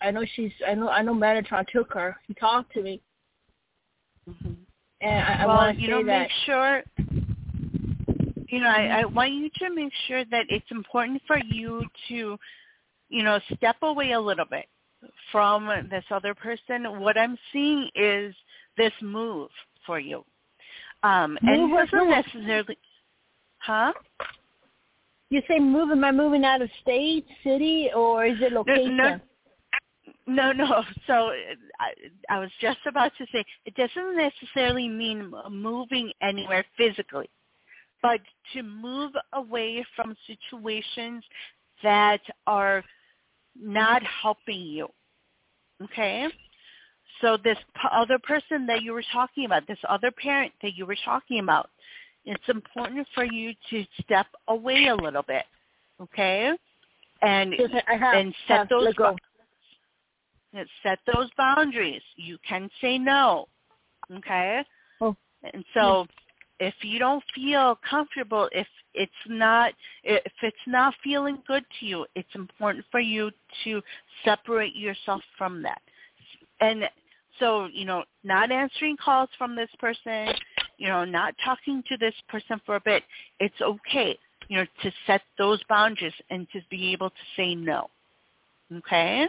I know she's. I know. I know. Metatron took her. He talked to me, mm-hmm. and I, well, I want to say know, that. Make sure. You know, I, I want you to make sure that it's important for you to, you know, step away a little bit from this other person. What I'm seeing is this move for you, um, and it doesn't necessarily, huh? You say move? Am I moving out of state, city, or is it location? No, no, no. So I, I was just about to say it doesn't necessarily mean moving anywhere physically, but to move away from situations that are not helping you. Okay? So this other person that you were talking about, this other parent that you were talking about, it's important for you to step away a little bit, okay? And have, and set those set those boundaries. You can say no, okay? Oh. And so if you don't feel comfortable, if it's not if it's not feeling good to you, it's important for you to separate yourself from that. And so, you know, not answering calls from this person, you know, not talking to this person for a bit, it's okay. you know, to set those boundaries and to be able to say no. Okay?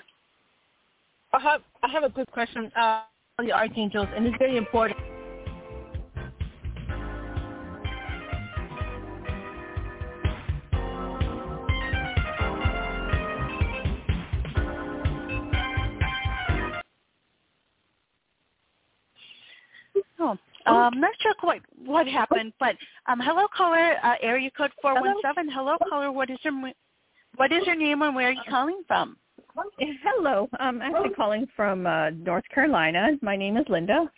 I have I have a good question. Uh, the archangels, and it's very important. Um, not sure quite what happened, but um, hello, caller, uh, area code four one seven. Hello, caller. What is your what is your name and where are you calling from? Hello, I'm actually calling from uh, North Carolina. My name is Linda.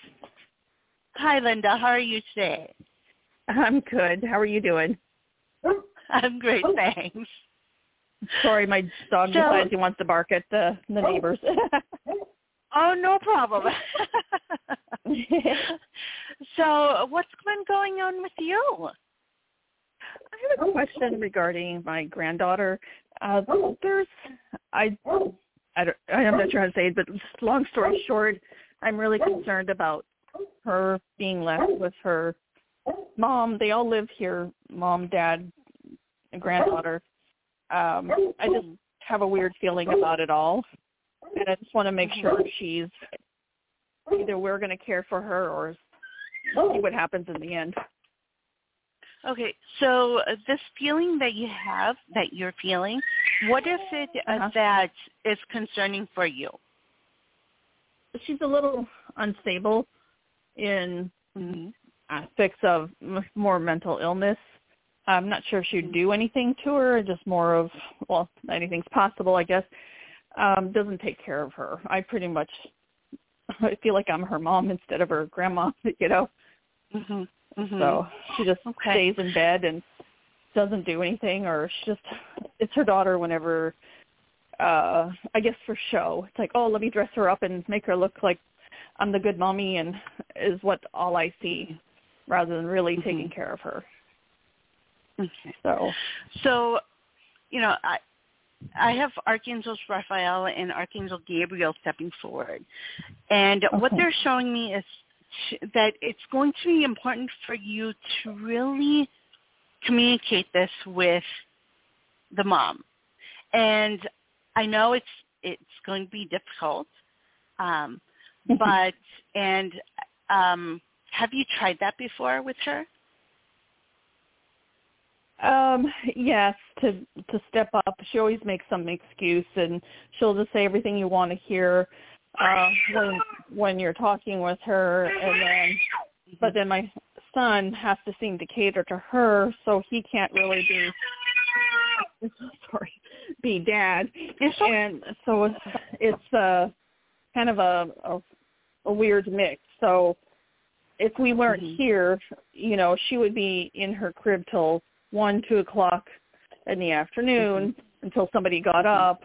Hi, Linda. How are you today? I'm good. How are you doing? I'm great, thanks. Sorry, my dog So- decides he wants to bark at the the neighbors. Oh, no problem. so, what's been going on with you? I have a question regarding my granddaughter. Uh, there's, I, I don't, I'm not sure how to say it, but long story short, I'm really concerned about her being left with her mom. They all live here, mom, dad, and granddaughter. Um, I just have a weird feeling about it all, and I just want to make sure she's either we're going to care for her or see what happens in the end. Okay, so uh, this feeling that you have, that you're feeling, what is it uh, Uh-huh. that is concerning for you? she's a little unstable in Mm-hmm. aspects of m- more mental illness. I'm not sure if she'd do anything to her, just more of, well, anything's possible, I guess. Um, doesn't take care of her. I pretty much I feel like I'm her mom instead of her grandma, you know. Hmm hmm So she just Okay. stays in bed and doesn't do anything or she just it's her daughter whenever uh I guess for show. It's like, oh, let me dress her up and make her look like I'm the good mommy and is what all I see rather than really Mhm. taking care of her. Okay. So So, you know, I I have Archangel Raphael and Archangel Gabriel stepping forward, and what they're showing me is that it's going to be important for you to really communicate this with the mom, and I know it's it's going to be difficult, um, but and um, have you tried that before with her? Um, yes, to to step up. She always makes some excuse and she'll just say everything you want to hear uh when when you're talking with her and then but then my son has to seem to cater to her so he can't really be sorry be dad. And so it's it's uh kind of a a, a weird mix. So if we weren't Mhm. here you know she would be in her crib till one two o'clock in the afternoon until somebody got up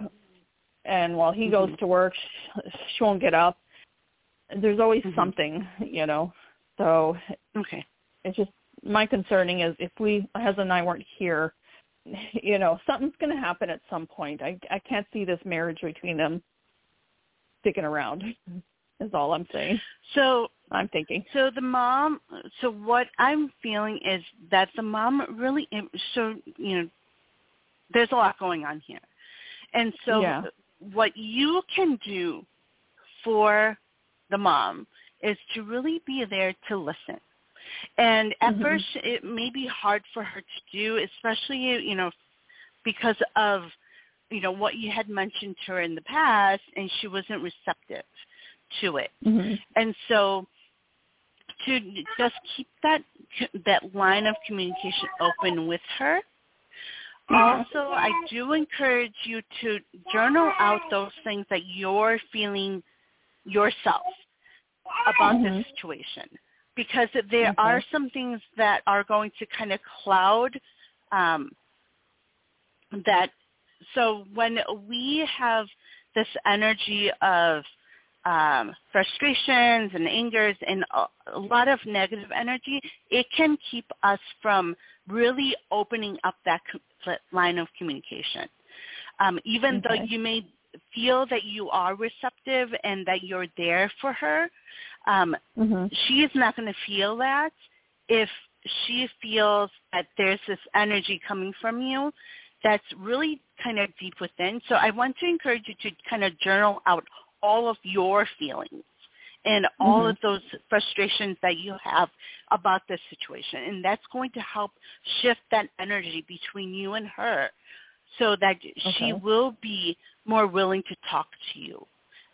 and while he goes Mhm. to work she, won't get up there's always Mhm. something you know so Okay. it's just my concerning is if we my husband and I weren't here, you know, something's going to happen at some point. I I can't see this marriage between them sticking around. Is all I'm saying. So I'm thinking. So the mom, so what I'm feeling is that the mom really, so, you know, there's a lot going on here. And so Yeah. What you can do for the mom is to really be there to listen. And at Mhm. first it may be hard for her to do, especially, you know, because of, you know, what you had mentioned to her in the past and she wasn't receptive to it. hmm And so to just keep that that line of communication open with her. Also, I do encourage you to journal out those things that you're feeling yourself about Mhm. this situation because there Okay. are some things that are going to kind of cloud um, that so when we have this energy of um, frustrations and angers and a, a lot of negative energy, it can keep us from really opening up that co- line of communication. Um, even though you may feel that you are receptive and that you're there for her, um, hmm she is not going to feel that if she feels that there's this energy coming from you that's really kind of deep within. So I want to encourage you to kind of journal out all of your feelings and all Mhm. of those frustrations that you have about this situation. And that's going to help shift that energy between you and her so that Okay. she will be more willing to talk to you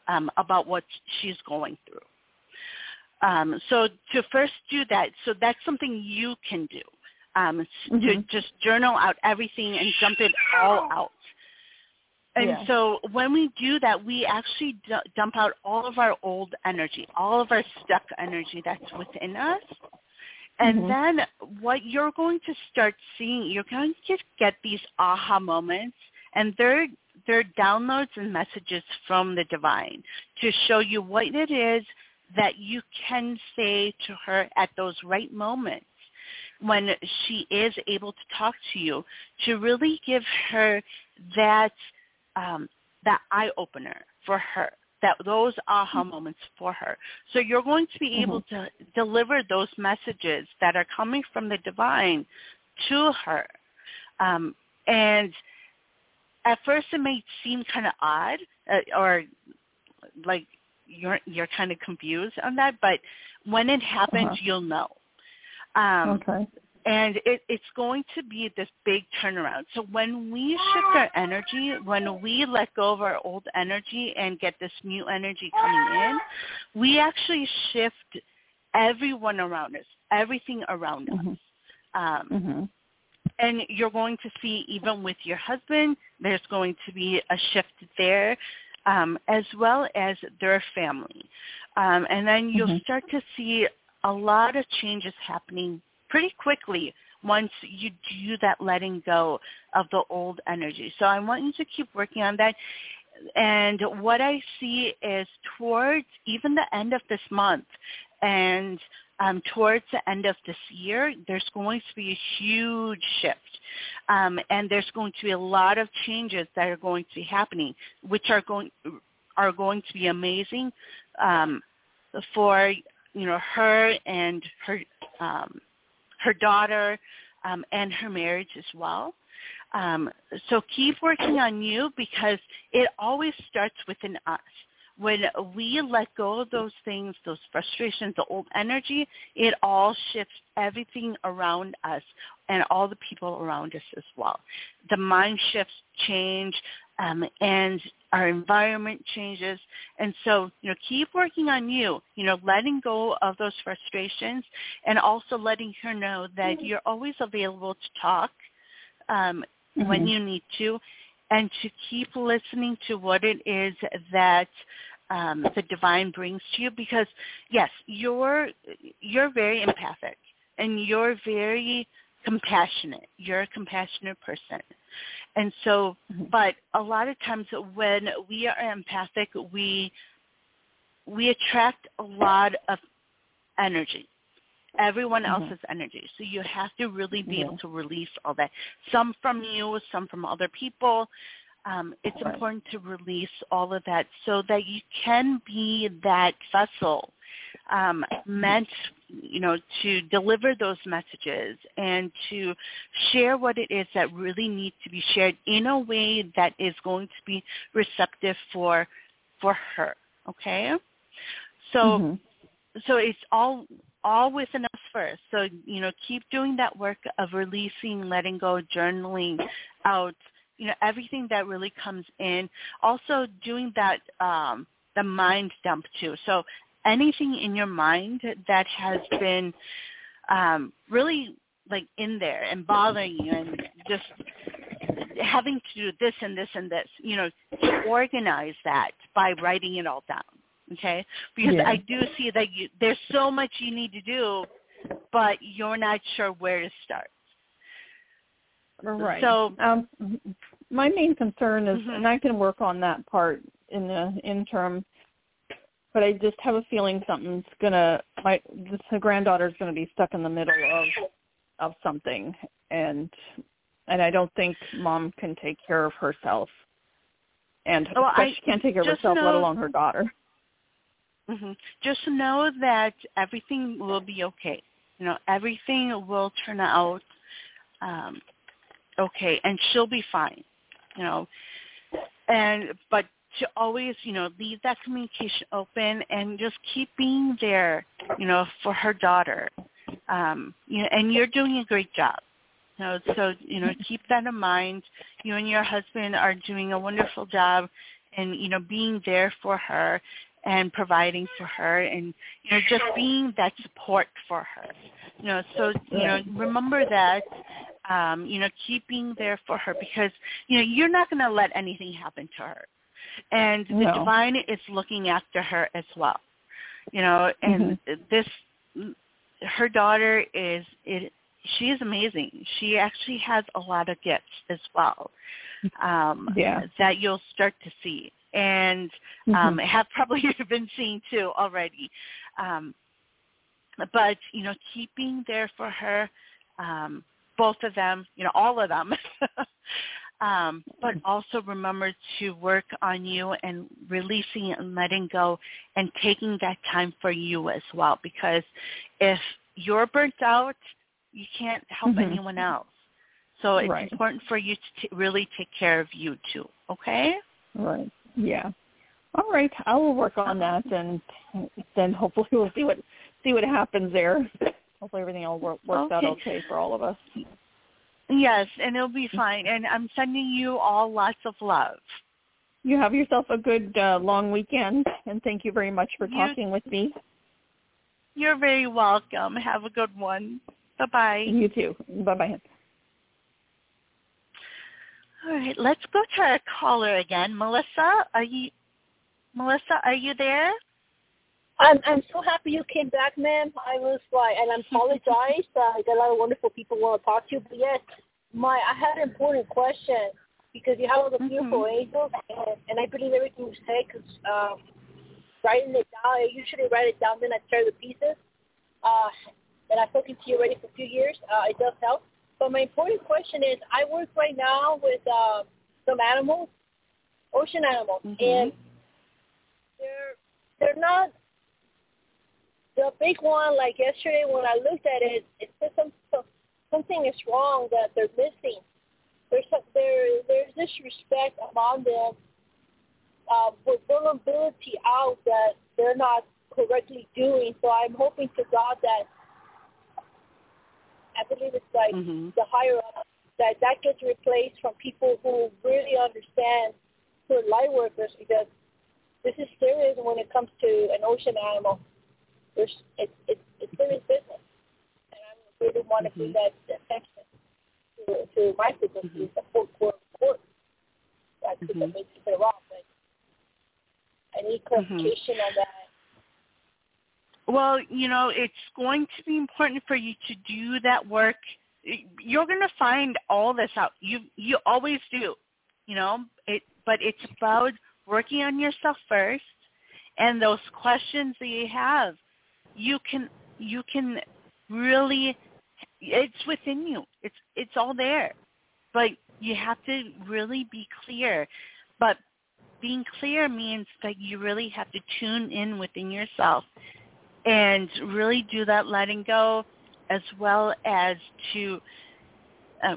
um, about what she's going through. Um, so to first do that, so that's something you can do. Um, s- To just journal out everything and dump it all out. And Yeah. so when we do that, we actually d- dump out all of our old energy, all of our stuck energy that's within us. And Mhm. then what you're going to start seeing, you're going to just get these aha moments, and they're they're downloads and messages from the divine to show you what it is that you can say to her at those right moments when she is able to talk to you to really give her that um, that eye opener for her that those aha moments for her. So you're going to be able to deliver those messages that are coming from the divine to her. Um, and at first it may seem kind of odd uh, or like you're you're kind of confused on that but when it happens Uh-huh. you'll know. Um, okay. And it, it's going to be this big turnaround. So when we shift our energy, when we let go of our old energy and get this new energy coming in, we actually shift everyone around us, everything around us. Mhm. Um, Mhm. and you're going to see even with your husband, there's going to be a shift there, um, as well as their family. Um, and then you'll Mhm. start to see a lot of changes happening pretty quickly once you do that letting go of the old energy. So I want you to keep working on that. And what I see is towards even the end of this month and um, towards the end of this year, there's going to be a huge shift. Um, and there's going to be a lot of changes that are going to be happening, which are going are going to be amazing um, for you know her and her um, her daughter um, and her marriage as well. Um, so keep working on you because it always starts within us. When we let go of those things, those frustrations, the old energy, it all shifts everything around us and all the people around us as well. The mind shifts change um, and our environment changes. And so, you know, keep working on you, you know, letting go of those frustrations and also letting her know that you're always available to talk um, when Mhm. you need to and to keep listening to what it is that um, the divine brings to you because yes you're you're very empathic and you're very compassionate you're a compassionate person and so Mhm. but a lot of times when we are empathic we we attract a lot of energy everyone Mhm. else's energy so you have to really be Yeah. able to release all that some from you some from other people um, it's Right. important to release all of that so that you can be that vessel um, meant, you know, to deliver those messages and to share what it is that really needs to be shared in a way that is going to be receptive for for her. Okay, so Mhm. so it's all all within us first. So you know, keep doing that work of releasing, letting go, journaling out. You know, everything that really comes in. Also doing that um, the mind dump too. So anything in your mind that has been um, really like in there and bothering you and just having to do this and this and this, you know, to organize that by writing it all down. Okay? Because Yeah. I do see that you there's so much you need to do, but you're not sure where to start. Right. So- um, my main concern is, Mhm. and I can work on that part in the interim, but I just have a feeling something's gonna. My this granddaughter's gonna be stuck in the middle of of something, and and I don't think mom can take care of herself, and Well, I- she can't take care of herself, let alone her daughter. hmm Just know that everything will be okay. You know, everything will turn out um, okay, and she'll be fine. You know, and but to always, you know, leave that communication open and just keep being there, you know, for her daughter. Um, you know, and you're doing a great job. You know, so you know, keep that in mind. You and your husband are doing a wonderful job, and you know, being there for her and providing for her, and you know, just being that support for her. You know, so you know, remember that. Um, you know, keeping there for her because you know you're not going to let anything happen to her, and the divine is looking after her as well. You know, and this her daughter is it she is amazing. She actually has a lot of gifts as well. Um Yeah. that you'll start to see and um have probably been seeing too already. Um but you know, keeping there for her, um, both of them, you know, all of them. um, but also remember to work on you and releasing and letting go and taking that time for you as well. Because if you're burnt out, you can't help Mhm. anyone else. So it's Right. important for you to t- really take care of you too. Okay? Right. Yeah. All right. I will work on that, and then hopefully we'll see what see what happens there. Hopefully everything will work works out Okay. okay for all of us. Yes, and it'll be fine. And I'm sending you all lots of love. You have yourself a good uh, long weekend, and thank you very much for You- talking with me. You're very welcome. Have a good one. Bye bye. You too. Bye bye. All right, let's go to our caller again. Melissa, are you Melissa, are you there? I'm I'm so happy you came back, ma'am. I was like, and I apologize. uh, I got a lot of wonderful people want to talk to you, but yes, my I had an important question because you have all the beautiful angels, and, and I believe everything you say because um, writing it down, I usually write it down, then I tear the pieces. Uh, and I've spoken to you already for a few years. Uh, it does help. But my important question is, I work right now with uh, some animals, ocean animals, Mhm. and they're they're not the big one. Like yesterday when I looked at it, it said some, some something is wrong that they're missing. There's some, there there's disrespect among them uh, with vulnerability out that they're not correctly doing. So I'm hoping to God that I believe it's like Mhm. the higher up that that gets replaced from people who really understand who are light workers because this is serious when it comes to an ocean animal. There's it's it's it's serious business, and I really want to bring Mhm. that attention to to my frequency, Mhm. the full court court. I think Mhm. makes it wrong, but I need clarification on that. Well, you know, it's going to be important for you to do that work. You're going to find all this out. You you always do. You know, it but it's about working on yourself first and those questions that you have. You can you can really it's within you. It's it's all there. But you have to really be clear. But being clear means that you really have to tune in within yourself and really do that letting go as well as to uh,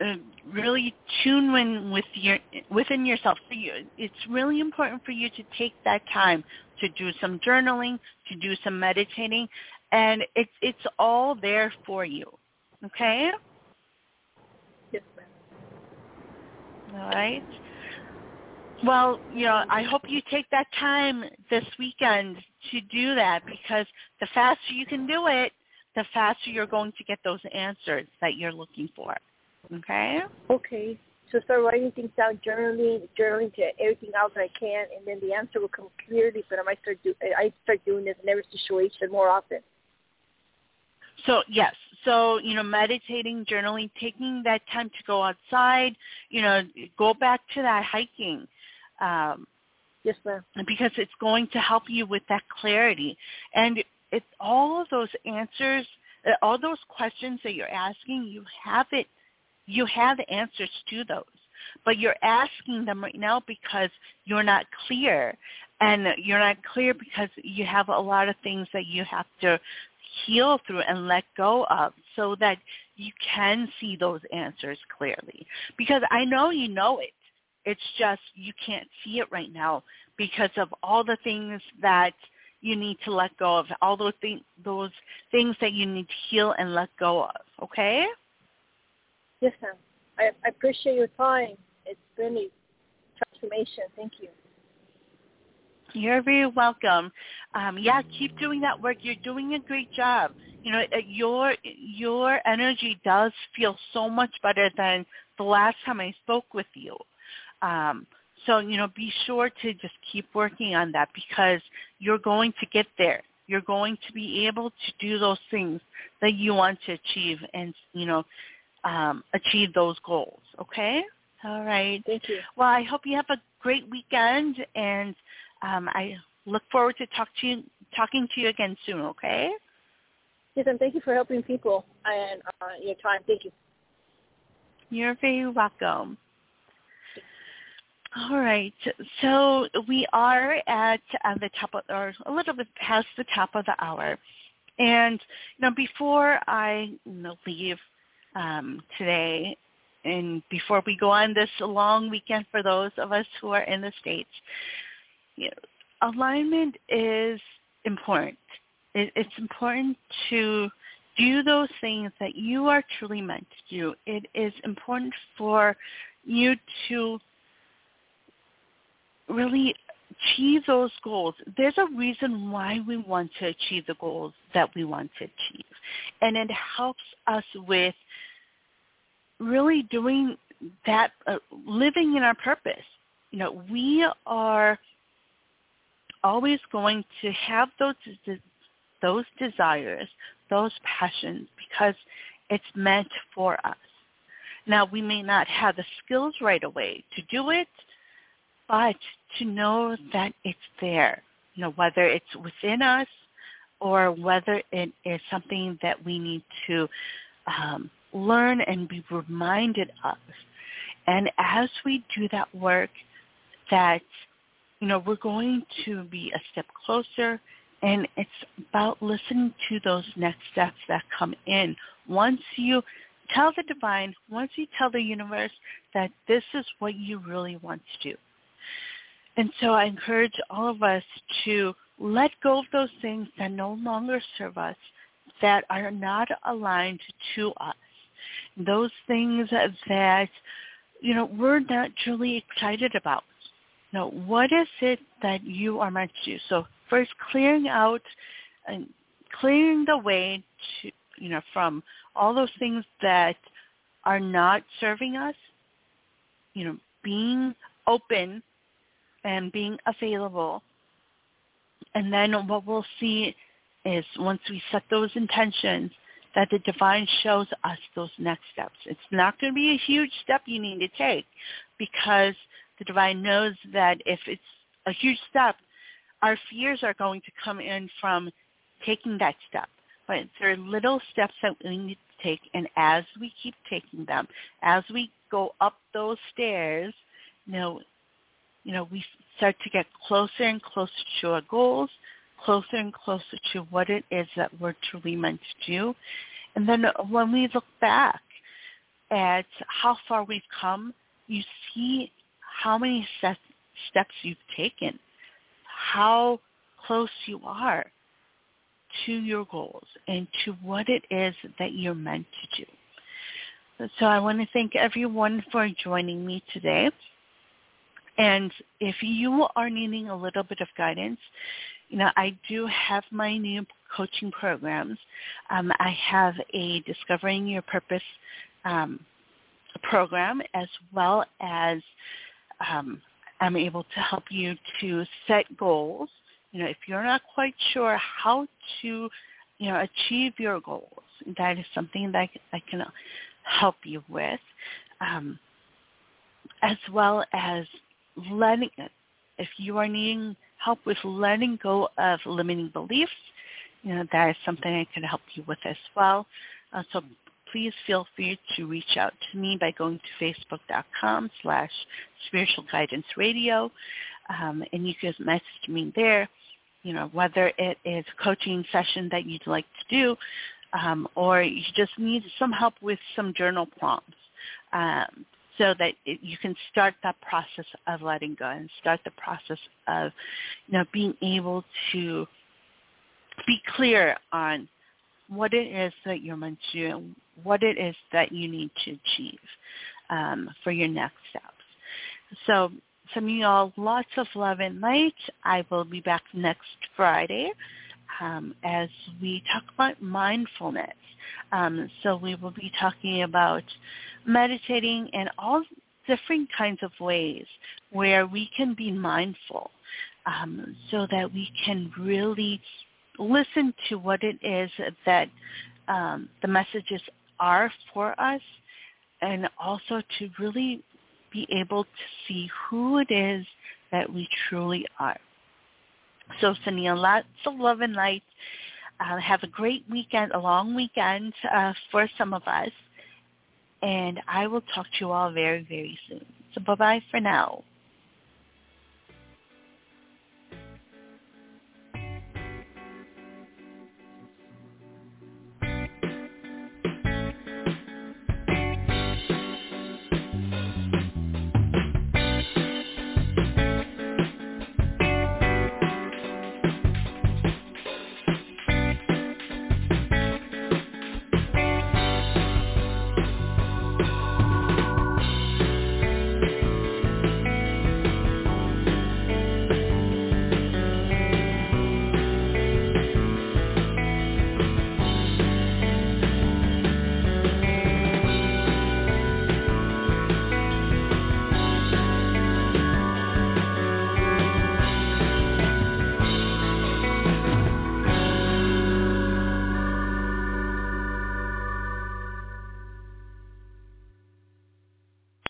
uh, really tune in with your within yourself. So you, it's really important for you to take that time to do some journaling, to do some meditating, and it's it's all there for you. Okay? Yes, ma'am. All right. Well, you know, I hope you take that time this weekend to do that because the faster you can do it, the faster you're going to get those answers that you're looking for. Okay? Okay. So start writing things down, journaling, journaling to everything out that I can, and then the answer will come clearly. But I might start do I start doing this in every situation more often. So yes, so you know, meditating, journaling, taking that time to go outside, you know, go back to that hiking. Um, Yes, ma'am. because it's going to help you with that clarity. And it's all of those answers, uh, all those questions that you're asking, you have it, you have answers to those. But you're asking them right now because you're not clear. And you're not clear because you have a lot of things that you have to heal through and let go of so that you can see those answers clearly. Because I know you know it. It's just you can't see it right now because of all the things that you need to let go of, all those things, those things that you need to heal and let go of. Okay? Yes, ma'am. I, I appreciate your time. It's been a transformation. Thank you. You're very welcome. Um, yeah, keep doing that work. You're doing a great job. You know, uh, your your energy does feel so much better than the last time I spoke with you. Um, so you know, be sure to just keep working on that because you're going to get there. You're going to be able to do those things that you want to achieve, and you know, um, achieve those goals. Okay. All right. Thank you. Well, I hope you have a great weekend, and um, I look forward to talk to you, talking to you again soon. Okay. Yes, and thank you for helping people and uh, your time. Thank you. You're very welcome. All right. So we are at uh, the top of, or a little bit past the top of the hour. And you know, before I you know, leave um, today, and before we go on this long weekend for those of us who are in the states, you know, alignment is important. It, it's important to do those things that you are truly meant to do. It is important for you to really achieve those goals. There's a reason why we want to achieve the goals that we want to achieve. And it helps us with really doing that, uh, living in our purpose. You know, we are always going to have those those desires, those passions, because it's meant for us. Now, we may not have the skills right away to do it, but to know that it's there, you know, whether it's within us or whether it is something that we need to um, learn and be reminded of. And as we do that work, that, you know, we're going to be a step closer and it's about listening to those next steps that come in. Once you tell the divine, once you tell the universe that this is what you really want to do. And so I encourage all of us to let go of those things that no longer serve us, that are not aligned to us. Those things that, you know, we're not truly excited about. Now, what is it that you are meant to do? So first clearing out and clearing the way to, you know, from all those things that are not serving us, you know, being open and being available. And then what we'll see is once we set those intentions, that the divine shows us those next steps. It's not going to be a huge step you need to take because the divine knows that if it's a huge step, our fears are going to come in from taking that step. But there are little steps that we need to take, and as we keep taking them, as we go up those stairs, you know, you know, we start to get closer and closer to our goals, closer and closer to what it is that we're truly meant to do. And then when we look back at how far we've come, you see how many steps you've taken, how close you are to your goals and to what it is that you're meant to do. So I want to thank everyone for joining me today. And if you are needing a little bit of guidance, you know, I do have my new coaching programs. Um, I have a Discovering Your Purpose um, program as well as um, I'm able to help you to set goals. You know, if you're not quite sure how to, you know, achieve your goals, that is something that I can help you with, um, as well as letting if you are needing help with letting go of limiting beliefs, you know, that is something I can help you with as well. Uh, so please feel free to reach out to me by going to facebook.com slash spiritual guidance radio. Um, and you can message me there. you know, whether it is a coaching session that you'd like to do, um, or you just need some help with some journal prompts. Um, so that it, you can start that process of letting go and start the process of, you know, being able to be clear on what it is that you're meant to do, what it is that you need to achieve um, for your next steps. So sending you all lots of love and light. I will be back next Friday um, as we talk about mindfulness. Um, so we will be talking about meditating and all different kinds of ways where we can be mindful um, so that we can really listen to what it is that um, the messages are for us and also to really be able to see who it is that we truly are. So you lots of love and light. Uh, have a great weekend, a long weekend uh, for some of us. And I will talk to you all very, very soon. So bye-bye for now.